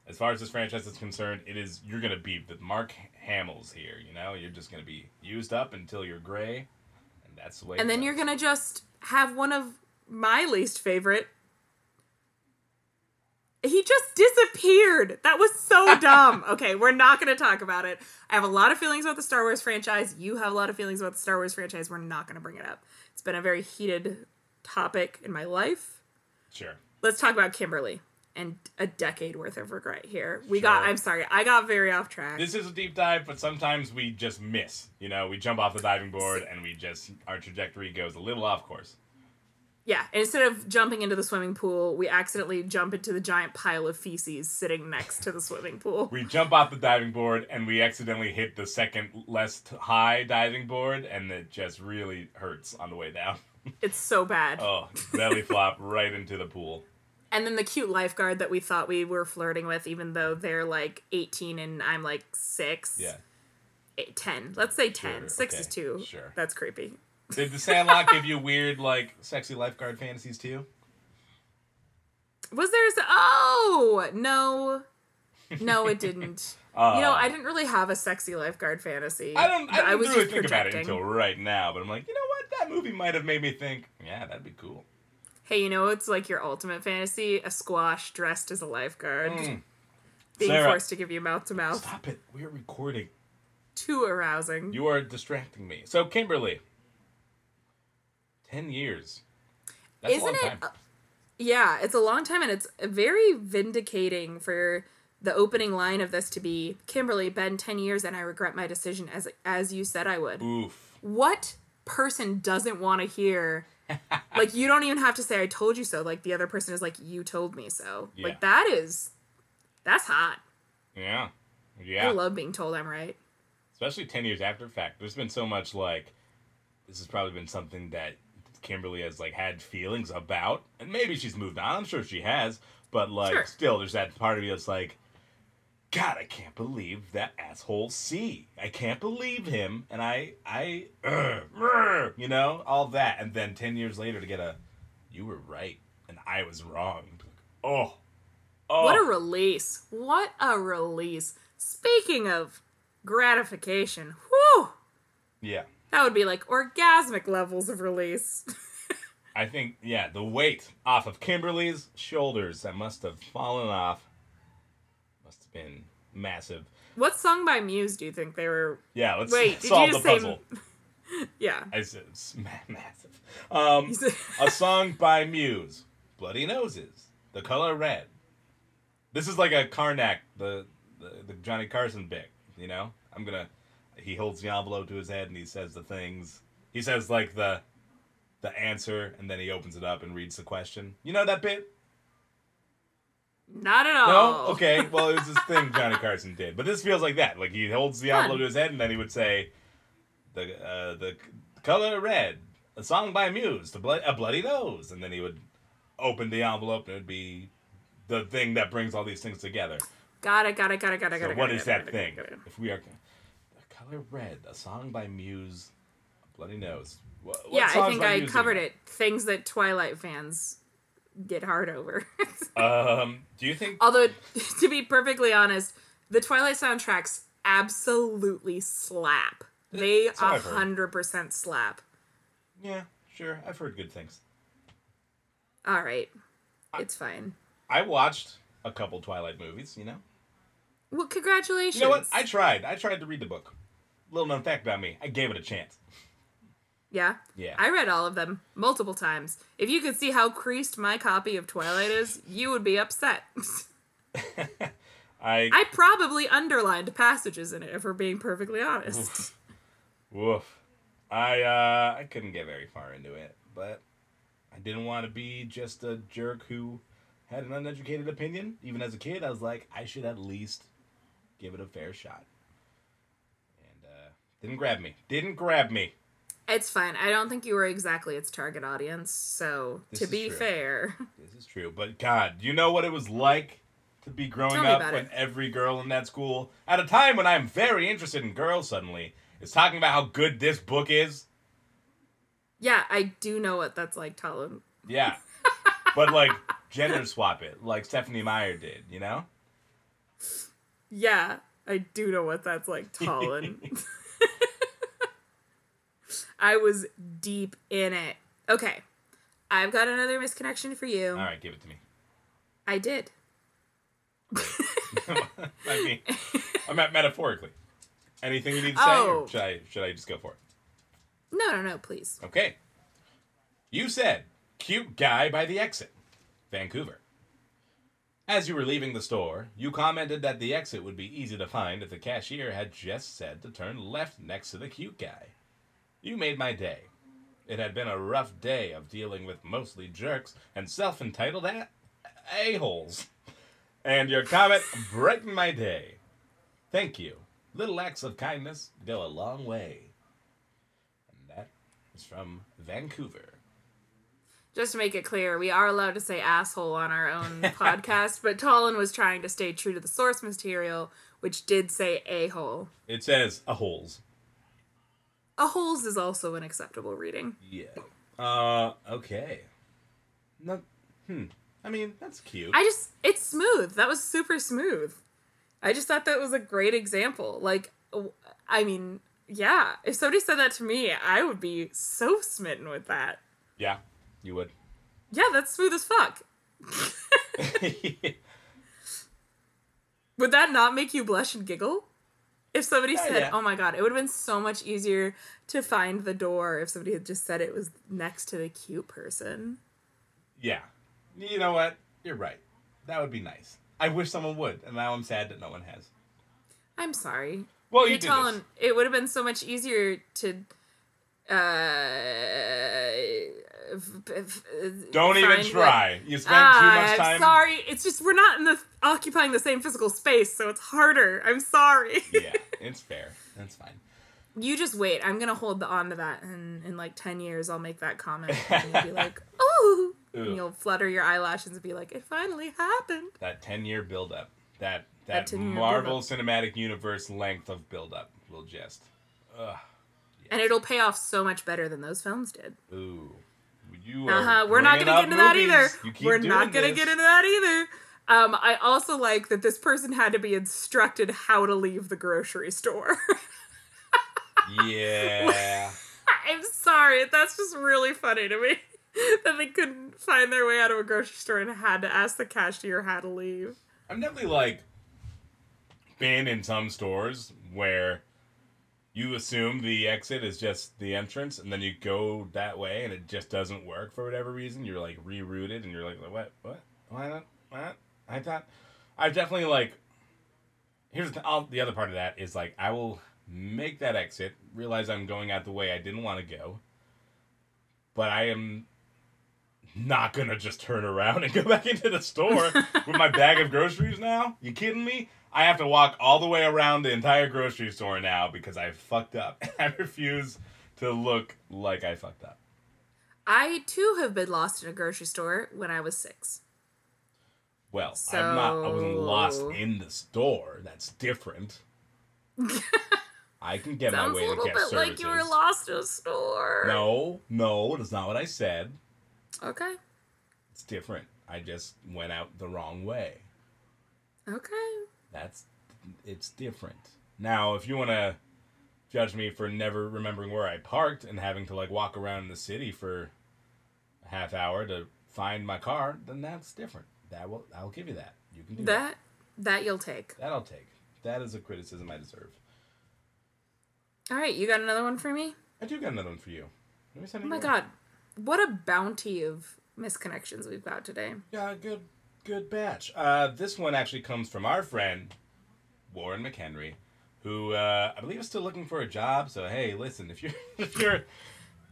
[SPEAKER 1] As far as this franchise is concerned, it is you're going to be the Mark Hamill's here, you know? You're just going to be used up until you're gray. That's the way
[SPEAKER 2] And then you're gonna just have one of my least favorite. He just disappeared. That was so dumb. okay, we're not gonna talk about it. I have a lot of feelings about the Star Wars franchise. You have a lot of feelings about the Star Wars franchise. We're not gonna bring it up. It's been a very heated topic in my life.
[SPEAKER 1] Sure.
[SPEAKER 2] Let's talk about Kimberly and a decade worth of regret here. We got. I'm sorry. I got very off track.
[SPEAKER 1] This is a deep dive, but sometimes we just miss. You know, we jump off the diving board and we just our trajectory goes a little off course.
[SPEAKER 2] Yeah, instead of jumping into the swimming pool, we accidentally jump into the giant pile of feces sitting next to the swimming pool.
[SPEAKER 1] We jump off the diving board and we accidentally hit the second less t- high diving board, and it just really hurts on the way down.
[SPEAKER 2] It's so bad.
[SPEAKER 1] oh, belly flop right into the pool.
[SPEAKER 2] And then the cute lifeguard that we thought we were flirting with, even though they're like 18 and I'm like 6.
[SPEAKER 1] Yeah.
[SPEAKER 2] Eight, 10. Let's say 10.
[SPEAKER 1] Sure,
[SPEAKER 2] 6
[SPEAKER 1] okay,
[SPEAKER 2] is 2.
[SPEAKER 1] sure.
[SPEAKER 2] That's creepy.
[SPEAKER 1] Did the Sandlot give you weird, like, sexy lifeguard fantasies too?
[SPEAKER 2] Was there. Oh! No. No, it didn't. you know,
[SPEAKER 1] Uh,
[SPEAKER 2] I didn't really have a sexy lifeguard fantasy.
[SPEAKER 1] I don't. I didn't
[SPEAKER 2] was
[SPEAKER 1] really
[SPEAKER 2] just
[SPEAKER 1] think about it
[SPEAKER 2] projecting.
[SPEAKER 1] until right now, but I'm like, you know what? That movie might have made me think. Yeah, that'd be cool.
[SPEAKER 2] Hey, you know it's like your ultimate fantasy? A squash dressed as a lifeguard. Hmm. Being
[SPEAKER 1] Sarah.
[SPEAKER 2] forced to give you mouth to mouth.
[SPEAKER 1] Stop it. We're recording.
[SPEAKER 2] Too arousing.
[SPEAKER 1] You are distracting me. So, Kimberly. 10 years. That's
[SPEAKER 2] Isn't
[SPEAKER 1] a long
[SPEAKER 2] it-
[SPEAKER 1] time.
[SPEAKER 2] Yeah, it's a long time and it's very vindicating for the opening line of this to be Kimberly, been 10 years and I regret my decision as as you said I would.
[SPEAKER 1] Oof.
[SPEAKER 2] What person doesn't want to hear like you don't even have to say I told you so. Like the other person is like you told me so.
[SPEAKER 1] Yeah.
[SPEAKER 2] Like that is that's hot.
[SPEAKER 1] Yeah. Yeah.
[SPEAKER 2] I love being told I'm right.
[SPEAKER 1] Especially 10 years after fact. There's been so much like, this has probably been something that Kimberly has like had feelings about. And maybe she's moved on. I'm sure she has. But like,
[SPEAKER 2] Sure.
[SPEAKER 1] still, there's that part of you that's like, God, I can't believe that asshole C. I can't believe him. And I, I, uh, uh, you know, all that. And then 10 years later to get a, you were right and I was wrong. Oh. Oh.
[SPEAKER 2] What a release. What a release. Speaking of gratification, whew,
[SPEAKER 1] yeah.
[SPEAKER 2] that would be like orgasmic levels of release.
[SPEAKER 1] I think, yeah, the weight off of Kimberly's shoulders that must have fallen off massive.
[SPEAKER 2] what song by Muse do you think they were?
[SPEAKER 1] Yeah, let's
[SPEAKER 2] Wait,
[SPEAKER 1] solve the puzzle.
[SPEAKER 2] Yeah.
[SPEAKER 1] I said it's massive. Um, a song by Muse, Bloody Noses, The Color Red. This is like a Carnac, the, the the Johnny Carson bit. You know, I'm gonna. He holds the envelope to his head and he says the things. He says like the the answer and then he opens it up and reads the question. You know that bit?
[SPEAKER 2] Not at all.
[SPEAKER 1] No? Okay. Well, it was this thing Johnny Carson did. But this feels like that. Like he holds the
[SPEAKER 2] Fun.
[SPEAKER 1] envelope to his head and then he would say, the uh, the color red, a song by Muse, the blood, a bloody nose, and then he would open the envelope and it would be the thing that brings all these things together.
[SPEAKER 2] Got it, got it, got it, got it, got
[SPEAKER 1] So
[SPEAKER 2] it.
[SPEAKER 1] what
[SPEAKER 2] got
[SPEAKER 1] is that thing?
[SPEAKER 2] got it, got it.
[SPEAKER 1] If we are the color red, a song by Muse, a bloody nose. What, what
[SPEAKER 2] Yeah, I think I covered it. Things that Twilight fans get hard over.
[SPEAKER 1] Um, do you think?
[SPEAKER 2] Although, to be perfectly honest, the Twilight soundtracks absolutely slap. They a hundred percent slap.
[SPEAKER 1] Yeah, sure. I've heard good things.
[SPEAKER 2] All right, it's fine.
[SPEAKER 1] I watched a couple Twilight movies. You know.
[SPEAKER 2] Well, congratulations.
[SPEAKER 1] You know what? I tried. I tried to read the book. Little known fact about me: I gave it a chance.
[SPEAKER 2] Yeah.
[SPEAKER 1] Yeah.
[SPEAKER 2] I read all of them multiple times. If you could see how creased my copy of Twilight is, you would be upset.
[SPEAKER 1] I
[SPEAKER 2] I probably underlined passages in it, if we're being perfectly honest.
[SPEAKER 1] Woof. I uh I couldn't get very far into it, but I didn't want to be just a jerk who had an uneducated opinion. Even as a kid, I was like, I should at least give it a fair shot. And uh didn't grab me. Didn't grab me.
[SPEAKER 2] It's fine. I don't think you were exactly its target audience. So,
[SPEAKER 1] This
[SPEAKER 2] to be
[SPEAKER 1] true.
[SPEAKER 2] fair,
[SPEAKER 1] This is true. But God, you know what it was like to be growing up when
[SPEAKER 2] it.
[SPEAKER 1] every girl in that school, at a time when I'm very interested in girls suddenly, is talking about how good this book is?
[SPEAKER 2] yeah, I do know what that's like, Talon.
[SPEAKER 1] Yeah. but like gender swap it, like Stephenie Meyer did, you know?
[SPEAKER 2] Yeah, I do know what that's like, Talon. I was deep in it. Okay, I've got another misconnection for you.
[SPEAKER 1] All right, give it to me.
[SPEAKER 2] I did.
[SPEAKER 1] I mean, I meant metaphorically. Anything you need to say,
[SPEAKER 2] Oh.
[SPEAKER 1] or should I should I just go for it?
[SPEAKER 2] No, no, no, please.
[SPEAKER 1] Okay. You said cute guy by the exit, Vancouver. As you were leaving the store, you commented that the exit would be easy to find if the cashier had just said to turn left next to the cute guy. You made my day. It had been a rough day of dealing with mostly jerks and self entitled a- a-holes. And your comment brightened my day. Thank you. Little acts of kindness go a long way. And that is from Vancouver.
[SPEAKER 2] Just to make it clear, we are allowed to say asshole on our own podcast, but Talon was trying to stay true to the source material, which did say a hole.
[SPEAKER 1] It says a holes.
[SPEAKER 2] A holes is also an acceptable reading.
[SPEAKER 1] Yeah. Uh, okay. No, hmm. I mean, that's cute.
[SPEAKER 2] I just, it's smooth. That was super smooth. I just thought that was a great example. Like, I mean, yeah, if somebody said that to me, I would be so smitten with that.
[SPEAKER 1] yeah, you would.
[SPEAKER 2] Yeah, that's smooth as fuck. Would that not make you blush and giggle? If somebody said,
[SPEAKER 1] yeah.
[SPEAKER 2] "Oh my god," it would have been so much easier to find the door if somebody had just said it was next to the cute person.
[SPEAKER 1] yeah. You know what? You're right. That would be nice. I wish someone would, and now I'm sad that no one has.
[SPEAKER 2] I'm sorry.
[SPEAKER 1] Well, you
[SPEAKER 2] Hey,
[SPEAKER 1] did this.
[SPEAKER 2] it would have been so much easier to. Uh, f- f-
[SPEAKER 1] Don't even try. You spent
[SPEAKER 2] Ah,
[SPEAKER 1] too much
[SPEAKER 2] I'm
[SPEAKER 1] time.
[SPEAKER 2] sorry. It's just we're not in the occupying the same physical space, so it's harder. I'm sorry.
[SPEAKER 1] yeah, it's fair. That's fine.
[SPEAKER 2] You just wait. I'm gonna hold the on to that, and in like ten years, I'll make that comment, and you'll be like, Ooh. and you'll flutter your eyelashes and be like, "It finally happened."
[SPEAKER 1] That 10 year build up. That
[SPEAKER 2] That
[SPEAKER 1] that Marvel
[SPEAKER 2] build-up.
[SPEAKER 1] Cinematic Universe length of build up will just. Ugh.
[SPEAKER 2] And it'll pay off so much better than those films did.
[SPEAKER 1] Ooh. You
[SPEAKER 2] Uh huh. We're not gonna get into that either. We're not gonna
[SPEAKER 1] this.
[SPEAKER 2] get into that either. Um, I also like that this person had to be instructed how to leave the grocery store.
[SPEAKER 1] Yeah.
[SPEAKER 2] I'm sorry, that's just really funny to me that they couldn't find their way out of a grocery store and had to ask the cashier how to leave.
[SPEAKER 1] I'm definitely like been in some stores where you assume the exit is just the entrance and then you go that way and it just doesn't work for whatever reason. You're like rerouted and you're like, what? What? Why not? What? I thought I definitely like. Here's the, I'll, the other part of that is like I will make that exit, realize I'm going out the way I didn't want to go, but I am not gonna just turn around and go back into the store with my bag of groceries now. You kidding me? I have to walk all the way around the entire grocery store now because I fucked up. I refuse to look like I fucked up.
[SPEAKER 2] I too have been lost in a grocery store when I was six.
[SPEAKER 1] Well, I'm not. I wasn't lost in the store. That's different. I can get my
[SPEAKER 2] Sounds a
[SPEAKER 1] way to
[SPEAKER 2] little bit
[SPEAKER 1] services.
[SPEAKER 2] like you were lost in a store.
[SPEAKER 1] No, no, that's not what I said.
[SPEAKER 2] Okay.
[SPEAKER 1] It's different. I just went out the wrong way.
[SPEAKER 2] Okay.
[SPEAKER 1] That's it's different. Now, if you want to judge me for never remembering where I parked and having to like walk around in the city for a half hour to find my car, then that's different. That will I'll give you that. You can do that.
[SPEAKER 2] That that you'll take.
[SPEAKER 1] That I'll take. That is a criticism I deserve.
[SPEAKER 2] All right, you got another one for me?
[SPEAKER 1] I do got another one for you. Let me send
[SPEAKER 2] Oh my god. What a bounty of misconnections we've got today.
[SPEAKER 1] Yeah, good, good batch. Uh, this one actually comes from our friend Warren McHenry, who uh, I believe is still looking for a job. So hey, listen, if you're if you're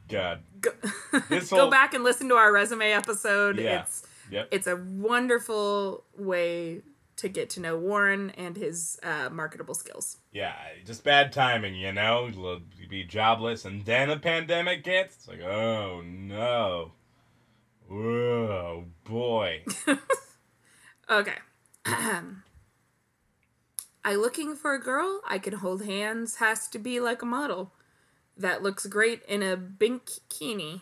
[SPEAKER 1] God,
[SPEAKER 2] Go,
[SPEAKER 1] This
[SPEAKER 2] go back and listen to our resume episode.
[SPEAKER 1] Yeah.
[SPEAKER 2] It's
[SPEAKER 1] yep,
[SPEAKER 2] it's a wonderful way to get to know Warren and his uh, marketable skills.
[SPEAKER 1] yeah, just bad timing, you know. You'll be jobless, and then a pandemic hits. It's like, oh no, whoa, boy.
[SPEAKER 2] Okay. I looking for a girl I can hold hands has to be like a model that looks great in a bikini.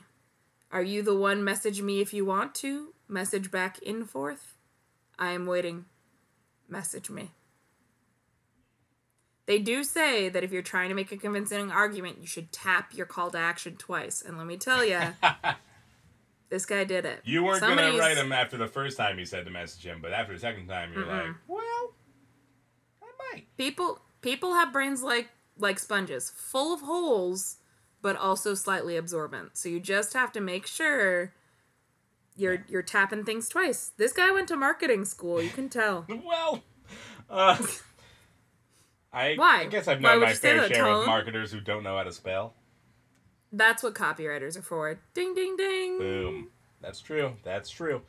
[SPEAKER 2] Are you the one message me if you want to? Message back in forth. I am waiting. Message me. They do say that if you're trying to make a convincing argument, you should tap your call to action twice. And let me tell you, this guy did it.
[SPEAKER 1] You weren't gonna write him after the first time you said to message him, but after the second time, you're like, well, I might.
[SPEAKER 2] people people have brains like like sponges full of holes but also slightly absorbent so you just have to make sure you're you're tapping things twice this guy went to marketing school you can tell
[SPEAKER 1] Well, uh, I,
[SPEAKER 2] Why?
[SPEAKER 1] I guess I've known my fair share of marketers who don't know how to spell.
[SPEAKER 2] that's what copywriters are for ding ding ding
[SPEAKER 1] Boom. That's true. That's true.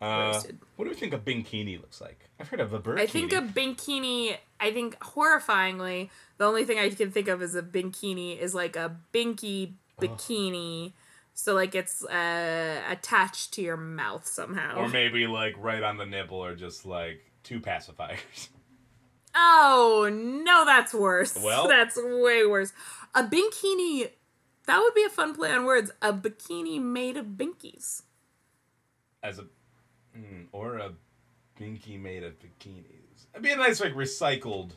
[SPEAKER 1] Uh, what do we think a bikini looks like? I've heard of a bird.
[SPEAKER 2] i think a bikini i think horrifyingly the only thing i can think of as a bikini is like a binky bikini so like it's uh, attached to your mouth somehow
[SPEAKER 1] or maybe like right on the nipple, or just like two pacifiers.
[SPEAKER 2] Oh no, that's worse.
[SPEAKER 1] Well-
[SPEAKER 2] that's way worse. A bikini. That would be a fun play on words. A bikini made of binkies.
[SPEAKER 1] As a, mm, or a binky made of bikinis. It'd be a nice like recycled,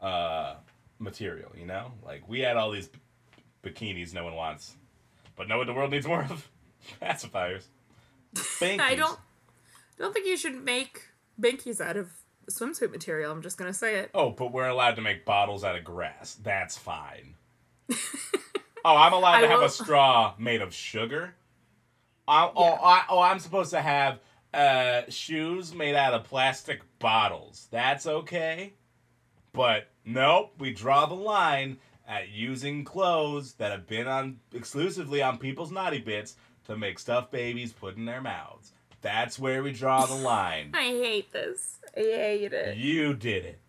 [SPEAKER 1] uh, material. You know, like we had all these b- bikinis no one wants, but know what the world needs more of? Pacifiers. Binkies.
[SPEAKER 2] I don't. Don't think you should make binkies out of swimsuit material. I'm just gonna say it.
[SPEAKER 1] Oh, but we're allowed to make bottles out of grass. That's fine. oh, I'm allowed
[SPEAKER 2] I
[SPEAKER 1] to have
[SPEAKER 2] will-
[SPEAKER 1] a straw made of sugar. I, oh, I, oh, I'm supposed to have uh, shoes made out of plastic bottles. That's okay. But nope, we draw the line at using clothes that have been on exclusively on people's naughty bits to make stuffed babies put in their mouths. That's where we draw the line.
[SPEAKER 2] I hate this. I hate it.
[SPEAKER 1] you did it.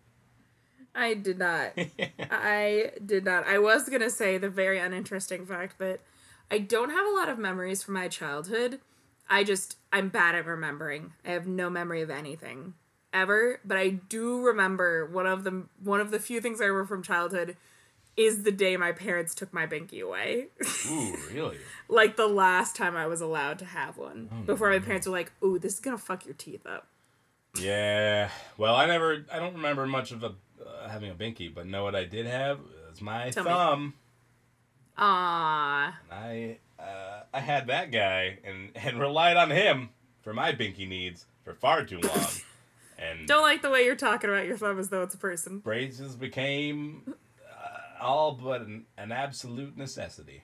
[SPEAKER 2] I did not. I did not. I was gonna say the very uninteresting fact that I don't have a lot of memories from my childhood. I just I'm bad at remembering. I have no memory of anything ever, but I do remember one of the one of the few things I remember from childhood is the day my parents took my binky away.
[SPEAKER 1] Ooh, really?
[SPEAKER 2] like the last time I was allowed to have one. Before my parents were like, "Ooh, this is gonna fuck your teeth up."
[SPEAKER 1] Yeah. Well, I never. I don't remember much of a uh, having a binky, but know what I did have was my
[SPEAKER 2] Tell
[SPEAKER 1] thumb.
[SPEAKER 2] Ah,
[SPEAKER 1] I uh, I had that guy and and relied on him for my binky needs for far too long, and
[SPEAKER 2] don't like the way you're talking about your thumb as though it's a person.
[SPEAKER 1] braces became all but an, an absolute necessity.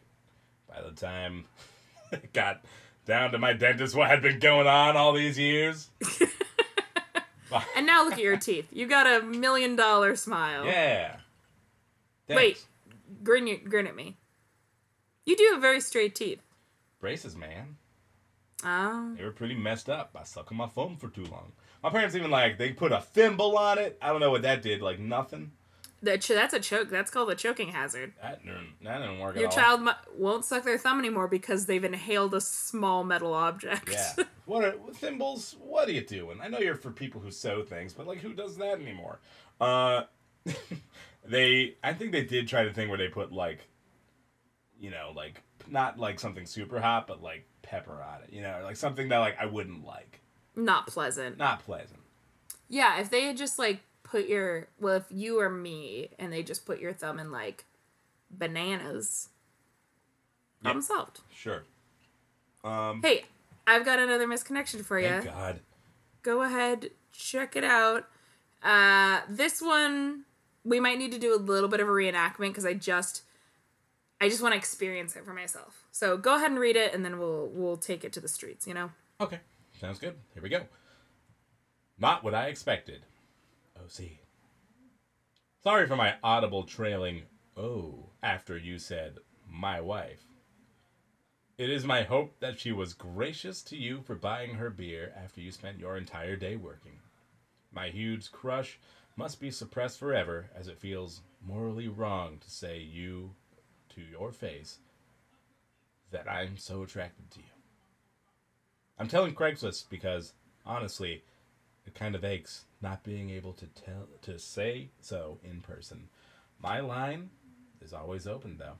[SPEAKER 1] By the time it got down to my dentist, what had been going on all these years.
[SPEAKER 2] And now look at your teeth. You got a million dollar smile.
[SPEAKER 1] Yeah.
[SPEAKER 2] Wait, grin, grin at me. You do have very straight teeth.
[SPEAKER 1] braces, man.
[SPEAKER 2] Oh.
[SPEAKER 1] They were pretty messed up I by sucking my thumb for too long. My parents even like they put a thimble on it. I don't know what that did. Like nothing.
[SPEAKER 2] That's a choke. That's called a choking hazard.
[SPEAKER 1] That didn't, that didn't work
[SPEAKER 2] Your
[SPEAKER 1] at all.
[SPEAKER 2] Your child mu- won't suck their thumb anymore because they've inhaled a small metal object.
[SPEAKER 1] Yeah. What are thimbles? What are you doing? I know you're for people who sew things, but like who does that anymore? Uh, they. I think they did try the thing where they put like, you know, like not like something super hot, but like pepper on it. You know, like something that like I wouldn't like.
[SPEAKER 2] Not pleasant.
[SPEAKER 1] Not pleasant.
[SPEAKER 2] Yeah, if they had just like put your well, if you or me, and they just put your thumb in like bananas, problem solved.
[SPEAKER 1] Sure. Um,
[SPEAKER 2] Hey, I've got another misconnection for you.
[SPEAKER 1] God.
[SPEAKER 2] Go ahead, check it out. Uh, this one we might need to do a little bit of a reenactment because I just, I just want to experience it for myself. So go ahead and read it, and then we'll we'll take it to the streets. You know.
[SPEAKER 1] Okay, sounds good. Here we go. Not what I expected. Oh, see. Sorry for my audible trailing oh after you said my wife. It is my hope that she was gracious to you for buying her beer after you spent your entire day working. My huge crush must be suppressed forever as it feels morally wrong to say you to your face that I'm so attracted to you. I'm telling Craigslist because honestly, it kind of aches not being able to tell to say so in person. My line is always open though.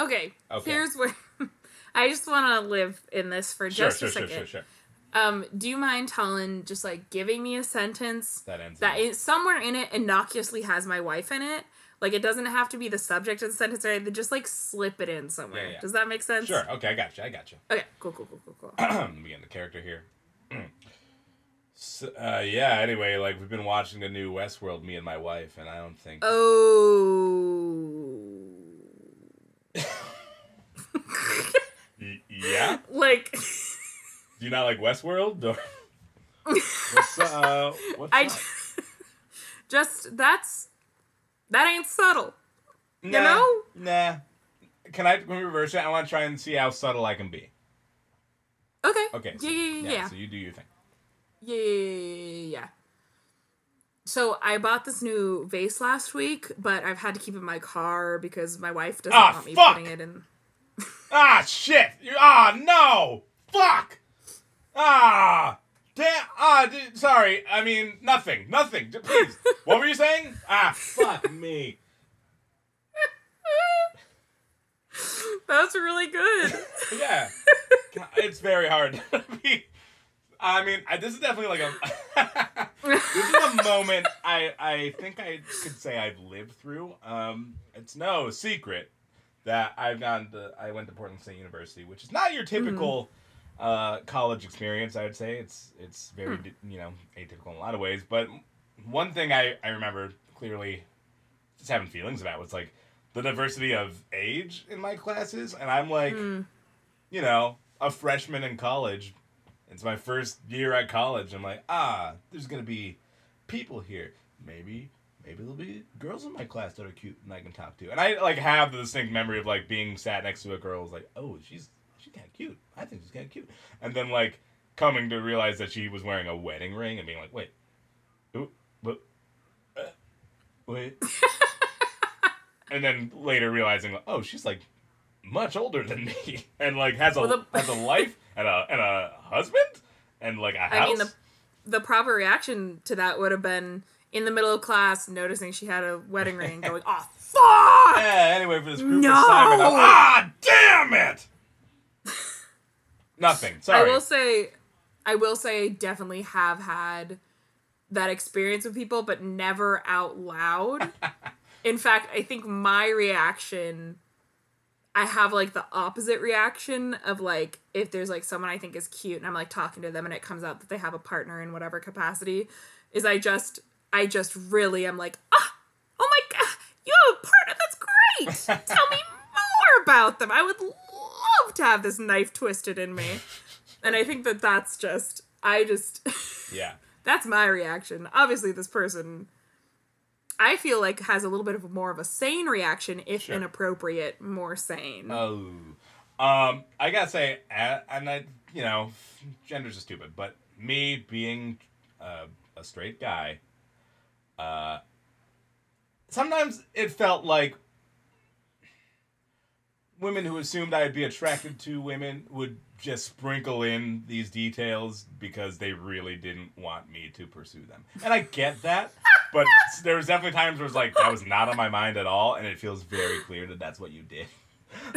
[SPEAKER 2] Okay.
[SPEAKER 1] Okay.
[SPEAKER 2] Here's where I just want to live in this for just
[SPEAKER 1] sure,
[SPEAKER 2] a
[SPEAKER 1] sure,
[SPEAKER 2] second.
[SPEAKER 1] sure, sure.
[SPEAKER 2] Um, do you mind, Talon, just like giving me a sentence
[SPEAKER 1] That ends.
[SPEAKER 2] that
[SPEAKER 1] in-
[SPEAKER 2] somewhere in it innocuously has my wife in it? Like it doesn't have to be the subject of the sentence or anything. Just like slip it in somewhere.
[SPEAKER 1] Yeah, yeah.
[SPEAKER 2] Does that make sense?
[SPEAKER 1] Sure. Okay, I got you. I got you.
[SPEAKER 2] Okay. Cool. Cool. Cool. Cool. Cool.
[SPEAKER 1] Let me get the character here. So, uh, yeah. Anyway, like we've been watching the new Westworld, me and my wife, and I don't think.
[SPEAKER 2] oh.
[SPEAKER 1] Y- yeah.
[SPEAKER 2] Like
[SPEAKER 1] Do you not like Westworld? Or... what's uh? What's
[SPEAKER 2] I.
[SPEAKER 1] up?
[SPEAKER 2] Just that's that ain't subtle.
[SPEAKER 1] Nah,
[SPEAKER 2] know?
[SPEAKER 1] Nah. Can I can we reverse it? I want to try and see how subtle I can be.
[SPEAKER 2] Okay.
[SPEAKER 1] Okay.
[SPEAKER 2] Yeah. Yeah. Yeah. Yeah.
[SPEAKER 1] So you do your thing.
[SPEAKER 2] Yeah, yeah, yeah. So I bought this new vase last week, but I've had to keep it in my car because my wife doesn't
[SPEAKER 1] Ah,
[SPEAKER 2] want me
[SPEAKER 1] fuck!
[SPEAKER 2] putting it in.
[SPEAKER 1] Ah shit! Ah no! Fuck! Ah damn! Ah, d- sorry. I mean nothing. Nothing. Please. what were you saying? Ah fuck me.
[SPEAKER 2] That was really good.
[SPEAKER 1] Yeah. It's very hard to be. I mean, I, this is definitely like a. this is a moment I I think I could say I've lived through. Um, it's no secret that I've gone to. I went to Portland State University, which is not your typical uh, college experience. I would say it's it's very di- you know atypical in a lot of ways. But one thing I I remember clearly just having feelings about was like the diversity of age in my classes, and I'm like you know, a freshman in college. It's my first year at college. I'm like, ah, there's gonna be people here. Maybe, maybe there'll be girls in my class that are cute and I can talk to. And I like have the distinct memory of like being sat next to a girl who's like, oh, she's she's kind of cute. I think she's kind of cute. And then like coming to realize that she was wearing a wedding ring and being like, wait, ooh, but, uh, wait. and then later realizing, oh, she's like much older than me, and like has a
[SPEAKER 2] Well, the-
[SPEAKER 1] has a life and a and a husband and like a house.
[SPEAKER 2] I mean, the the proper reaction to that would have been in the middle of class, noticing she had a wedding ring, going, "Oh fuck!"
[SPEAKER 1] yeah. Anyway, for this group
[SPEAKER 2] No!
[SPEAKER 1] assignment, I'm- ah, damn it. Nothing. Sorry.
[SPEAKER 2] I will say, I will say, I definitely have had that experience with people, but never out loud. In fact, I think my reaction, I have like the opposite reaction of like if there's like someone I think is cute and I'm like talking to them and it comes out that they have a partner in whatever capacity, is I just, I just really am like, ah, oh my god, you have a partner, that's great. Tell me more about them. I would love to have this knife twisted in me. And I think that that's just, I just,
[SPEAKER 1] yeah.
[SPEAKER 2] that's my reaction. Obviously, this person, I feel like, has a little bit of more of a sane reaction, if
[SPEAKER 1] Sure.
[SPEAKER 2] inappropriate, more sane.
[SPEAKER 1] Oh. Um, I gotta say, and I, you know, genders are stupid, but me being uh, a straight guy, uh, sometimes it felt like women who assumed I'd be attracted to women would just sprinkle in these details because they really didn't want me to pursue them. And I get that, but there was definitely times where it was like that was not on my mind at all, and it feels very clear that that's what you did.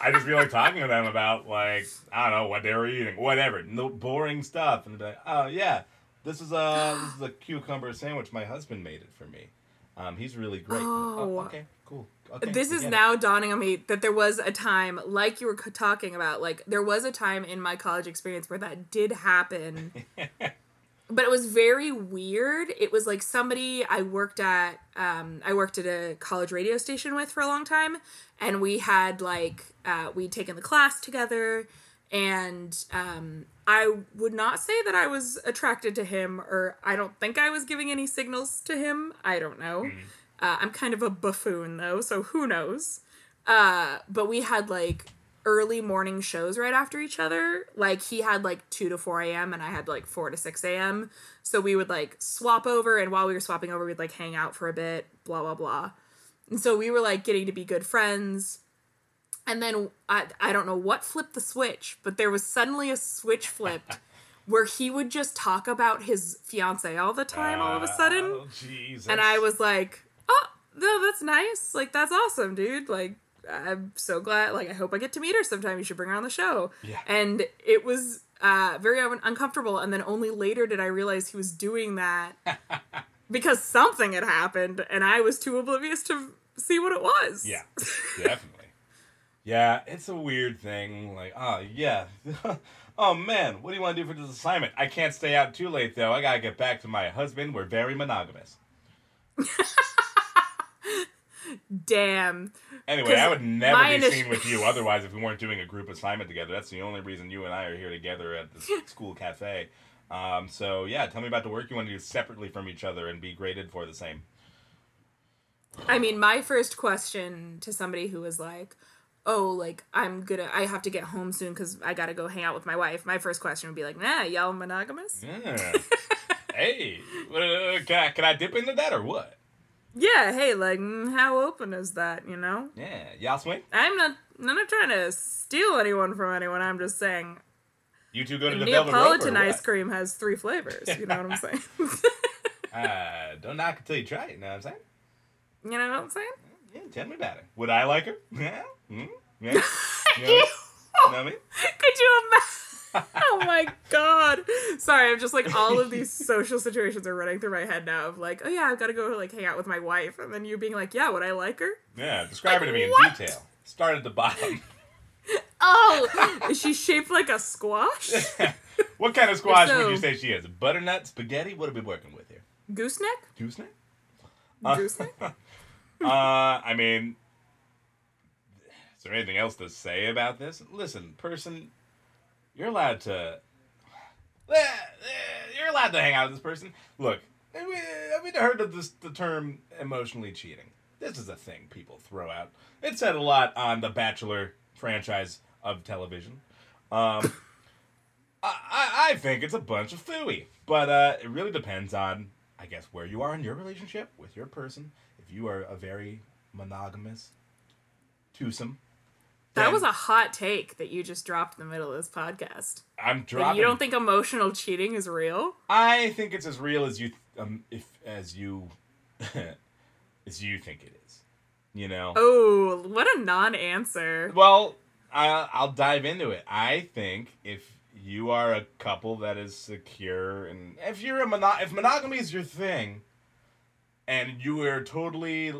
[SPEAKER 1] I just feel like talking to them about like I don't know what they were eating, whatever, no boring stuff, and they'd be like, "Oh yeah, This is a this is a cucumber sandwich. My husband made it for me. Um, he's really great.
[SPEAKER 2] Oh.
[SPEAKER 1] okay, cool. Okay,
[SPEAKER 2] this is
[SPEAKER 1] get it.
[SPEAKER 2] now dawning on me that there was a time, like you were c- talking about, like there was a time in my college experience where that did happen. but it was very weird. It was like somebody I worked at, um, I worked at a college radio station with for a long time, and we had like, uh, we'd taken the class together, and um, I would not say that I was attracted to him, or I don't think I was giving any signals to him. I don't know. Uh, I'm kind of a buffoon though, so who knows? Uh, but we had like early morning shows right after each other. Like he had like 2 to 4 a.m. and I had like 4 to 6 a.m. So we would like swap over, and while we were swapping over, we'd like hang out for a bit, blah, blah, blah. And so we were like getting to be good friends. And then I, I don't know what flipped the switch, but there was suddenly a switch flipped where he would just talk about his fiance all the time, all of a sudden.
[SPEAKER 1] Oh, Jesus.
[SPEAKER 2] And I was like, oh, no, that's nice. Like, that's awesome, dude. Like, I'm so glad. Like, I hope I get to meet her sometime. You should bring her on the show.
[SPEAKER 1] Yeah.
[SPEAKER 2] And it was uh, very un- uncomfortable. And then only later did I realize he was doing that because something had happened and I was too oblivious to see what it was.
[SPEAKER 1] Yeah, definitely. yeah, it's a weird thing. Like, oh yeah, oh man, what do you want to do for this assignment? I can't stay out too late though. I gotta get back to my husband. We're very monogamous.
[SPEAKER 2] Damn.
[SPEAKER 1] Anyway, I would never be
[SPEAKER 2] initi-
[SPEAKER 1] seen with you otherwise if we weren't doing a group assignment together. That's the only reason you and I are here together at the school cafe. Um, so yeah, tell me about the work you want to do separately from each other and be graded for the same.
[SPEAKER 2] I mean, my first question to somebody who was like, "Oh, like I'm gonna, I have to get home soon because I gotta go hang out with my wife." My first question would be like, "Nah, y'all monogamous?"
[SPEAKER 1] Yeah. hey, uh, can I, can I dip into that or what?
[SPEAKER 2] Yeah. Hey, like, mm, how open is that? You know,
[SPEAKER 1] Yeah, y'all swing.
[SPEAKER 2] I'm not, I'm not trying to steal anyone from anyone. I'm just saying,
[SPEAKER 1] You two go to the
[SPEAKER 2] Neapolitan ice cream has three flavors. You know what I'm saying?
[SPEAKER 1] Uh, don't knock until you try it. You know what I'm saying?
[SPEAKER 2] you know what I'm saying?
[SPEAKER 1] Yeah, tell me about it. Would I like her? Yeah. Mm? Yeah. You know, what I mean? You know what I mean?
[SPEAKER 2] Could you imagine? Oh my god. Sorry, I'm just like all of these social situations are running through my head now of like, oh yeah, I've got to go like hang out with my wife, and then you being like, yeah, would I like her?
[SPEAKER 1] Yeah, describe her to me in detail. Start at the bottom.
[SPEAKER 2] Oh, is she shaped like a squash?
[SPEAKER 1] what kind of squash
[SPEAKER 2] So-
[SPEAKER 1] would you say she is? Butternut, spaghetti? What are we working with here?
[SPEAKER 2] Gooseneck?
[SPEAKER 1] Gooseneck?
[SPEAKER 2] Gooseneck?
[SPEAKER 1] Uh, I mean, is there anything else to say about this? Listen, person, you're allowed to. Eh, You're allowed to hang out with this person. Look, we, have heard of this, the term emotionally cheating? This is a thing people throw out. It's said a lot on the Bachelor franchise of television. Um, I, I, I think it's a bunch of fooey, but uh, it really depends on, I guess, where you are in your relationship with your person. If you are a very monogamous twosome,
[SPEAKER 2] That was a hot take that you just dropped in the middle of this podcast.
[SPEAKER 1] I'm
[SPEAKER 2] That
[SPEAKER 1] dropping.
[SPEAKER 2] you don't think emotional cheating is real?
[SPEAKER 1] I think it's as real as you, um, if as you, as you think it is. You know.
[SPEAKER 2] Oh, what a non-answer.
[SPEAKER 1] Well, I, I'll dive into it. I think if you are a couple that is secure, and if you're a mono- if monogamy is your thing, and you are totally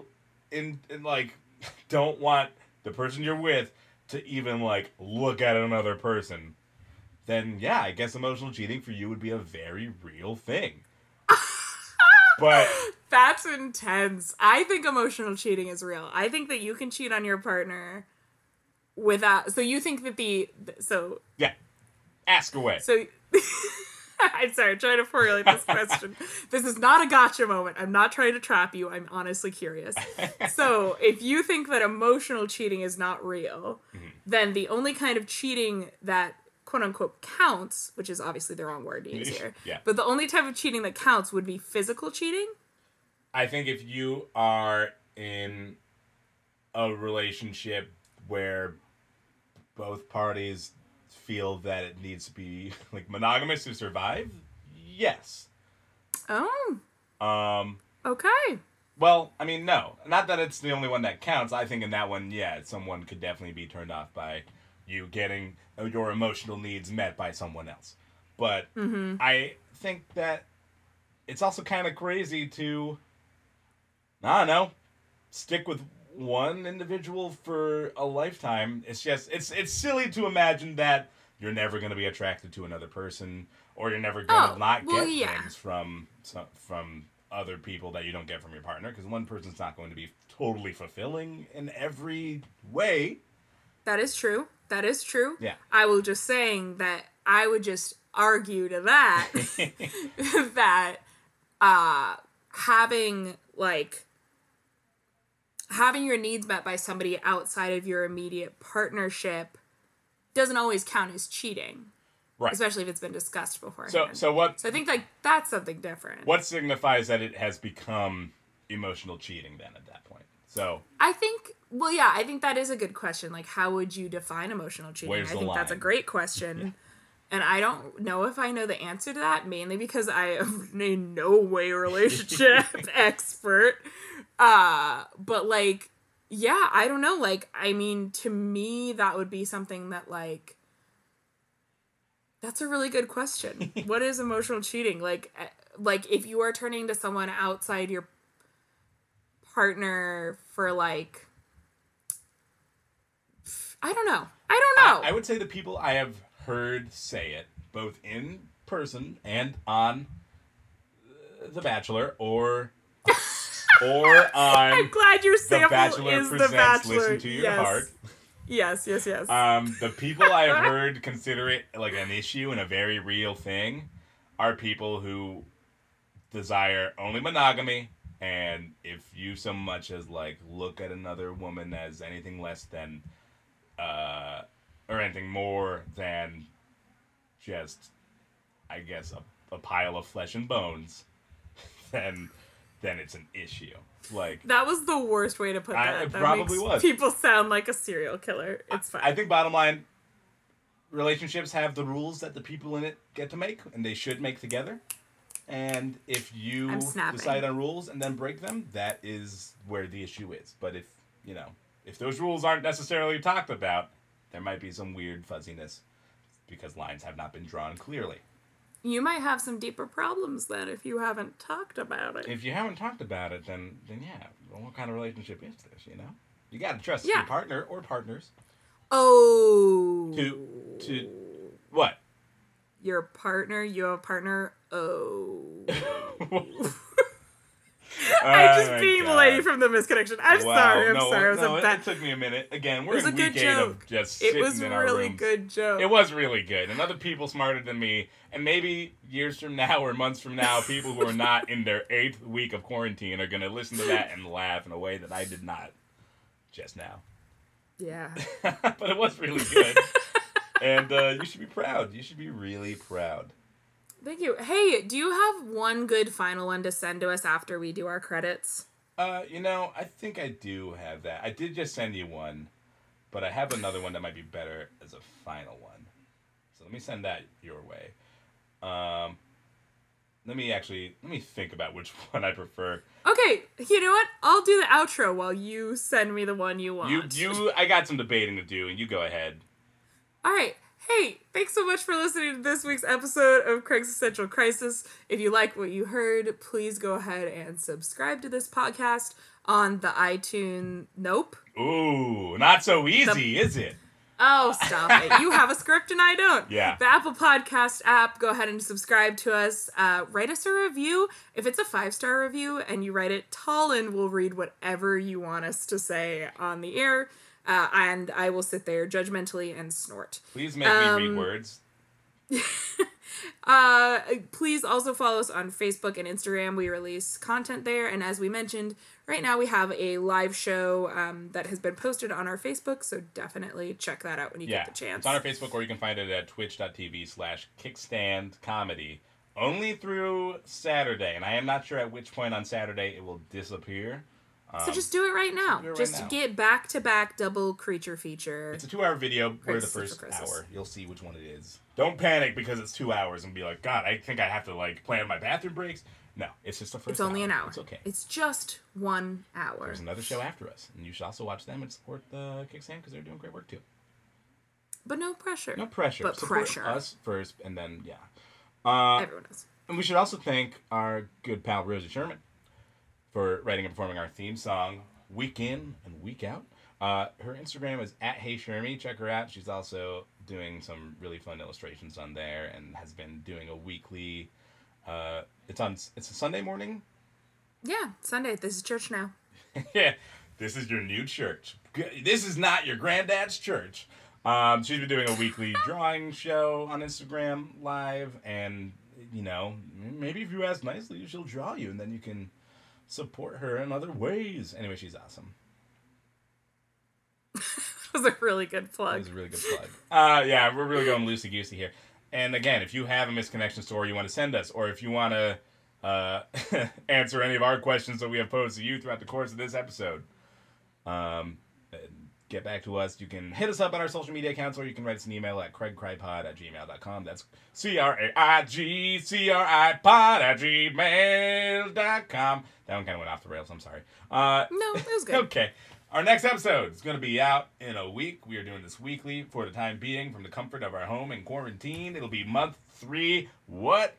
[SPEAKER 1] in, in like don't want the person you're with to even like look at another person, then yeah, I guess emotional cheating for you would be a very real thing. but
[SPEAKER 2] That's intense. I think emotional cheating is real. I think that you can cheat on your partner without. So you think that the so
[SPEAKER 1] yeah, ask away.
[SPEAKER 2] so. I'm sorry, I'm trying to formulate this question. this is not a gotcha moment. I'm not trying to trap you. I'm honestly curious. so, if you think that emotional cheating is not real,
[SPEAKER 1] Mm-hmm.
[SPEAKER 2] then the only kind of cheating that quote unquote counts, which is obviously the wrong word to use here,
[SPEAKER 1] Yeah.
[SPEAKER 2] but the only type of cheating that counts would be physical cheating.
[SPEAKER 1] I think if you are in a relationship where both parties feel that it needs to be like monogamous to survive, yes.
[SPEAKER 2] Oh,
[SPEAKER 1] Um
[SPEAKER 2] okay.
[SPEAKER 1] well, I mean no. Not that it's the only one that counts. I think in that one, yeah, someone could definitely be turned off by you getting your emotional needs met by someone else. But I think that it's also kind of crazy to, I don't know, stick with one individual for a lifetime. It's just it's it's silly to imagine that you're never going to be attracted to another person, or you're never going to
[SPEAKER 2] Oh,
[SPEAKER 1] not
[SPEAKER 2] well,
[SPEAKER 1] get
[SPEAKER 2] yeah.
[SPEAKER 1] things from some, from other people that you don't get from your partner because one person's not going to be totally fulfilling in every way.
[SPEAKER 2] That is true. That is true.
[SPEAKER 1] Yeah.
[SPEAKER 2] I will just saying that I would just argue to that that uh having like having your needs met by somebody outside of your immediate partnership doesn't always count as cheating,
[SPEAKER 1] Right.
[SPEAKER 2] especially if it's been discussed beforehand.
[SPEAKER 1] So so what
[SPEAKER 2] So I think like that's something different.
[SPEAKER 1] what signifies that it has become emotional cheating then at that point? So
[SPEAKER 2] I think well yeah, I think that is a good question. Like how would you define emotional cheating? I think that's a great question. And I don't know if I know the answer to that, mainly because I am a no way relationship expert. Uh but like yeah, I don't know. Like I mean to me that would be something that like that's a really good question. what is emotional cheating? Like eh, like if you are turning to someone outside your partner for like I don't know. I don't know.
[SPEAKER 1] I would say the people I have heard say it, both in person and on uh, The Bachelor, or or
[SPEAKER 2] I'm glad your
[SPEAKER 1] The
[SPEAKER 2] sample
[SPEAKER 1] Bachelor
[SPEAKER 2] is
[SPEAKER 1] presents
[SPEAKER 2] the Bachelor.
[SPEAKER 1] Listen to Your
[SPEAKER 2] yes.
[SPEAKER 1] Heart.
[SPEAKER 2] Yes, yes, yes.
[SPEAKER 1] Um, the people I have heard consider it like an issue and a very real thing are people who desire only monogamy, and if you so much as like look at another woman as anything less than, uh, or anything more than just, I guess, a, a pile of flesh and bones, then then it's an issue. Like
[SPEAKER 2] that was the worst way to put
[SPEAKER 1] I-
[SPEAKER 2] that.
[SPEAKER 1] it
[SPEAKER 2] that
[SPEAKER 1] probably was.
[SPEAKER 2] People sound like a serial killer. It's fine.
[SPEAKER 1] I think bottom line, relationships have the rules that the people in it get to make, and they should make together. And if you decide on rules and then break them, that is where the issue is. But if you know, if those rules aren't necessarily talked about, there might be some weird fuzziness because lines have not been drawn clearly.
[SPEAKER 2] You might have some deeper problems then if you haven't talked about it.
[SPEAKER 1] If you haven't talked about it, then then yeah, well, what kind of relationship is this? You know, you got to trust
[SPEAKER 2] Yeah.
[SPEAKER 1] your partner or partners
[SPEAKER 2] oh.
[SPEAKER 1] to to what
[SPEAKER 2] your partner, you have a partner. Oh. I'm
[SPEAKER 1] Oh
[SPEAKER 2] just being lady from the misconnection. I'm
[SPEAKER 1] Wow,
[SPEAKER 2] sorry. I'm
[SPEAKER 1] no,
[SPEAKER 2] sorry. It was
[SPEAKER 1] no,
[SPEAKER 2] a bad.
[SPEAKER 1] it took me a minute. Again,
[SPEAKER 2] It
[SPEAKER 1] we're
[SPEAKER 2] was a
[SPEAKER 1] in
[SPEAKER 2] good
[SPEAKER 1] week eight of
[SPEAKER 2] joke.
[SPEAKER 1] just
[SPEAKER 2] It was a really good joke.
[SPEAKER 1] It was really good, and other people smarter than me, and maybe years from now or months from now, people who are not in their eighth week of quarantine are gonna listen to that and laugh in a way that I did not just now.
[SPEAKER 2] Yeah.
[SPEAKER 1] but it was really good, and uh, you should be proud. You should be really proud.
[SPEAKER 2] Thank you. Hey, do you have one good final one to send to us after we do our credits?
[SPEAKER 1] Uh, you know, I think I do have that. I did just send you one, but I have another one that might be better as a final one. So let me send that your way. Um, let me actually let me think about which one I prefer.
[SPEAKER 2] Okay, you know what? I'll do the outro while you send me the one you want.
[SPEAKER 1] You you I got some debating to do, and you go ahead.
[SPEAKER 2] All right. Hey, thanks so much for listening to this week's episode of Craig's Existential Crisis. If you like what you heard, please go ahead and subscribe to this podcast on the iTunes. Nope.
[SPEAKER 1] Ooh, not so easy, is it?
[SPEAKER 2] Oh, stop it. You have a script and I don't.
[SPEAKER 1] Yeah.
[SPEAKER 2] The Apple Podcast app, go ahead and subscribe to us. Uh, write us a review. If it's a five star review and you write it, Talon will read whatever you want us to say on the air. Uh, and I will sit there judgmentally and snort.
[SPEAKER 1] Please make me read
[SPEAKER 2] Um,
[SPEAKER 1] words.
[SPEAKER 2] Uh, please also follow us on Facebook and Instagram. We release content there, and as we mentioned, right now we have a live show um, that has been posted on our Facebook. So definitely check that out when you
[SPEAKER 1] Yeah,
[SPEAKER 2] get the chance.
[SPEAKER 1] it's on our Facebook, or you can find it at twitch.tv slash kickstand comedy. Only through Saturday, and I am not sure at which point on Saturday it will disappear.
[SPEAKER 2] So just do it right now.
[SPEAKER 1] it right
[SPEAKER 2] just
[SPEAKER 1] now.
[SPEAKER 2] get back to back double creature feature.
[SPEAKER 1] It's a two-hour video. Where the first hour, you'll see which one it is. Don't panic because it's two hours and be like, God, I think I have to like plan my bathroom breaks. No, it's just the first.
[SPEAKER 2] It's only an hour.
[SPEAKER 1] It's okay.
[SPEAKER 2] It's just one hour.
[SPEAKER 1] There's another show after us, and you should also watch them and support the Kickstand because they're doing great work too.
[SPEAKER 2] But no pressure.
[SPEAKER 1] No pressure.
[SPEAKER 2] But
[SPEAKER 1] Support
[SPEAKER 2] pressure.
[SPEAKER 1] us first, and then yeah. Uh,
[SPEAKER 2] Everyone knows.
[SPEAKER 1] and we should also thank our good pal Rosie Sherman for writing and performing our theme song week in and week out. Uh, her Instagram is at Hey Shermy. Check her out. She's also doing some really fun illustrations on there and has been doing a weekly. Uh, it's on. It's a Sunday morning
[SPEAKER 2] Yeah, Sunday. This is church now.
[SPEAKER 1] yeah, this is your new church. This is not your granddad's church. Um, she's been doing a weekly drawing show on Instagram live, and you know, maybe if you ask nicely, she'll draw you, and then you can support her in other ways. Anyway, she's awesome.
[SPEAKER 2] That was a really good
[SPEAKER 1] That
[SPEAKER 2] plug.
[SPEAKER 1] was a really good plug. Uh, yeah, we're really going loosey goosey here. And again, if you have a misconnection story you want to send us, or if you want to uh, answer any of our questions that we have posed to you throughout the course of this episode, um, get back to us. You can hit us up on our social media accounts, or you can write us an email at craigcrypod at gmail.com. That's C R A I G C R I pod at gmail.com. That one kind of went off the rails. I'm sorry. Uh,
[SPEAKER 2] No, it was good.
[SPEAKER 1] Okay. Our next episode is going to be out in a week. We are doing this weekly for the time being from the comfort of our home in quarantine. It'll be month three. What?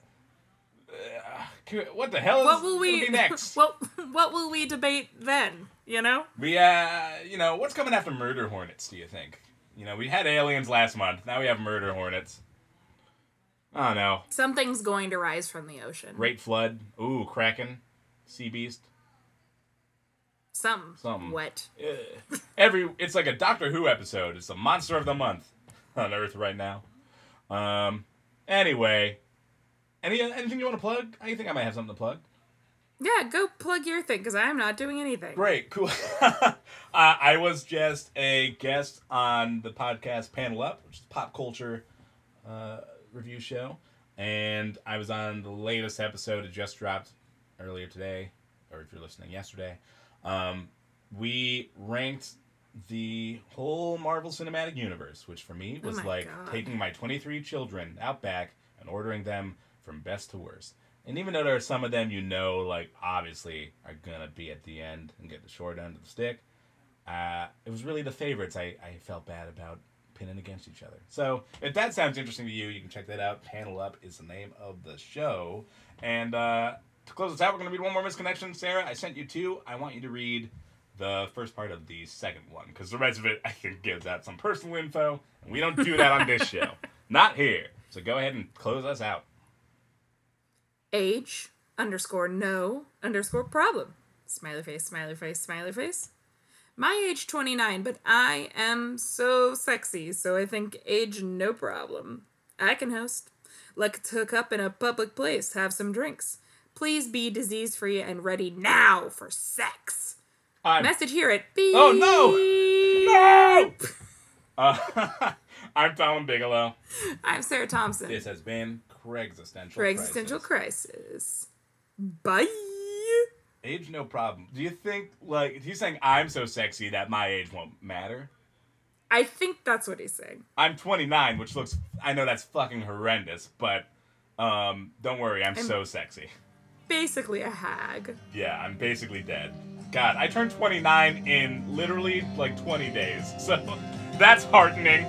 [SPEAKER 1] Uh, what the hell is
[SPEAKER 2] What will we
[SPEAKER 1] be next?
[SPEAKER 2] What What will we debate then? You know.
[SPEAKER 1] we, uh, you know, what's coming after Murder Hornets, do you think? You know, we had aliens last month. Now we have Murder Hornets. I don't.
[SPEAKER 2] Something's going to rise from the ocean.
[SPEAKER 1] Great Flood. Ooh, Kraken. Sea Beast.
[SPEAKER 2] Something.
[SPEAKER 1] Something.
[SPEAKER 2] Wet.
[SPEAKER 1] Ugh. every it's like a Doctor Who episode. It's the monster of the month on Earth right now. Um. Anyway, any anything you want to plug? I think I might have something to plug.
[SPEAKER 2] Yeah, go plug your thing because I'm not doing anything.
[SPEAKER 1] Great, cool. uh, I was just a guest on the podcast Panel Up, which is a pop culture uh, review show, and I was on the latest episode. It just dropped earlier today, or if you're listening, yesterday. Um, we ranked the whole Marvel Cinematic Universe, which for me
[SPEAKER 2] Oh
[SPEAKER 1] was
[SPEAKER 2] my
[SPEAKER 1] like
[SPEAKER 2] God.
[SPEAKER 1] taking my 23 children out back and ordering them from best to worst. And even though there are some of them you know, like obviously are gonna be at the end and get the short end of the stick, uh, it was really the favorites I, I felt bad about pinning against each other. So if that sounds interesting to you, you can check that out. Panel Up is the name of the show. And uh, to close us out, we're gonna read one more misconnection. Sarah, I sent you two. I want you to read the first part of the second one because the rest of it I think gives out some personal info, and we don't do that on this show. Not here. So go ahead and close us out.
[SPEAKER 2] Age underscore no underscore problem. Smiley face, smiley face, smiley face. My age 29, but I am so sexy, so I think age no problem. I can host. Like to hook up in a public place, have some drinks. Please be disease free and ready now for sex.
[SPEAKER 1] I'm
[SPEAKER 2] Message here at beep.
[SPEAKER 1] Oh, no! No! Uh, I'm Talon Bigelow.
[SPEAKER 2] I'm Sarah Thompson.
[SPEAKER 1] This has been Craig's Existential
[SPEAKER 2] for existential
[SPEAKER 1] Crisis.
[SPEAKER 2] crisis. Bye.
[SPEAKER 1] Age, no problem. Do you think, like, he's saying I'm so sexy that my age won't matter?
[SPEAKER 2] I think that's what he's saying.
[SPEAKER 1] I'm 29, which looks, I know that's fucking horrendous, but um, don't worry, I'm so sexy.
[SPEAKER 2] Basically a hag.
[SPEAKER 1] Yeah, I'm basically dead. God, I turned 29 in literally like 20 days, so that's heartening.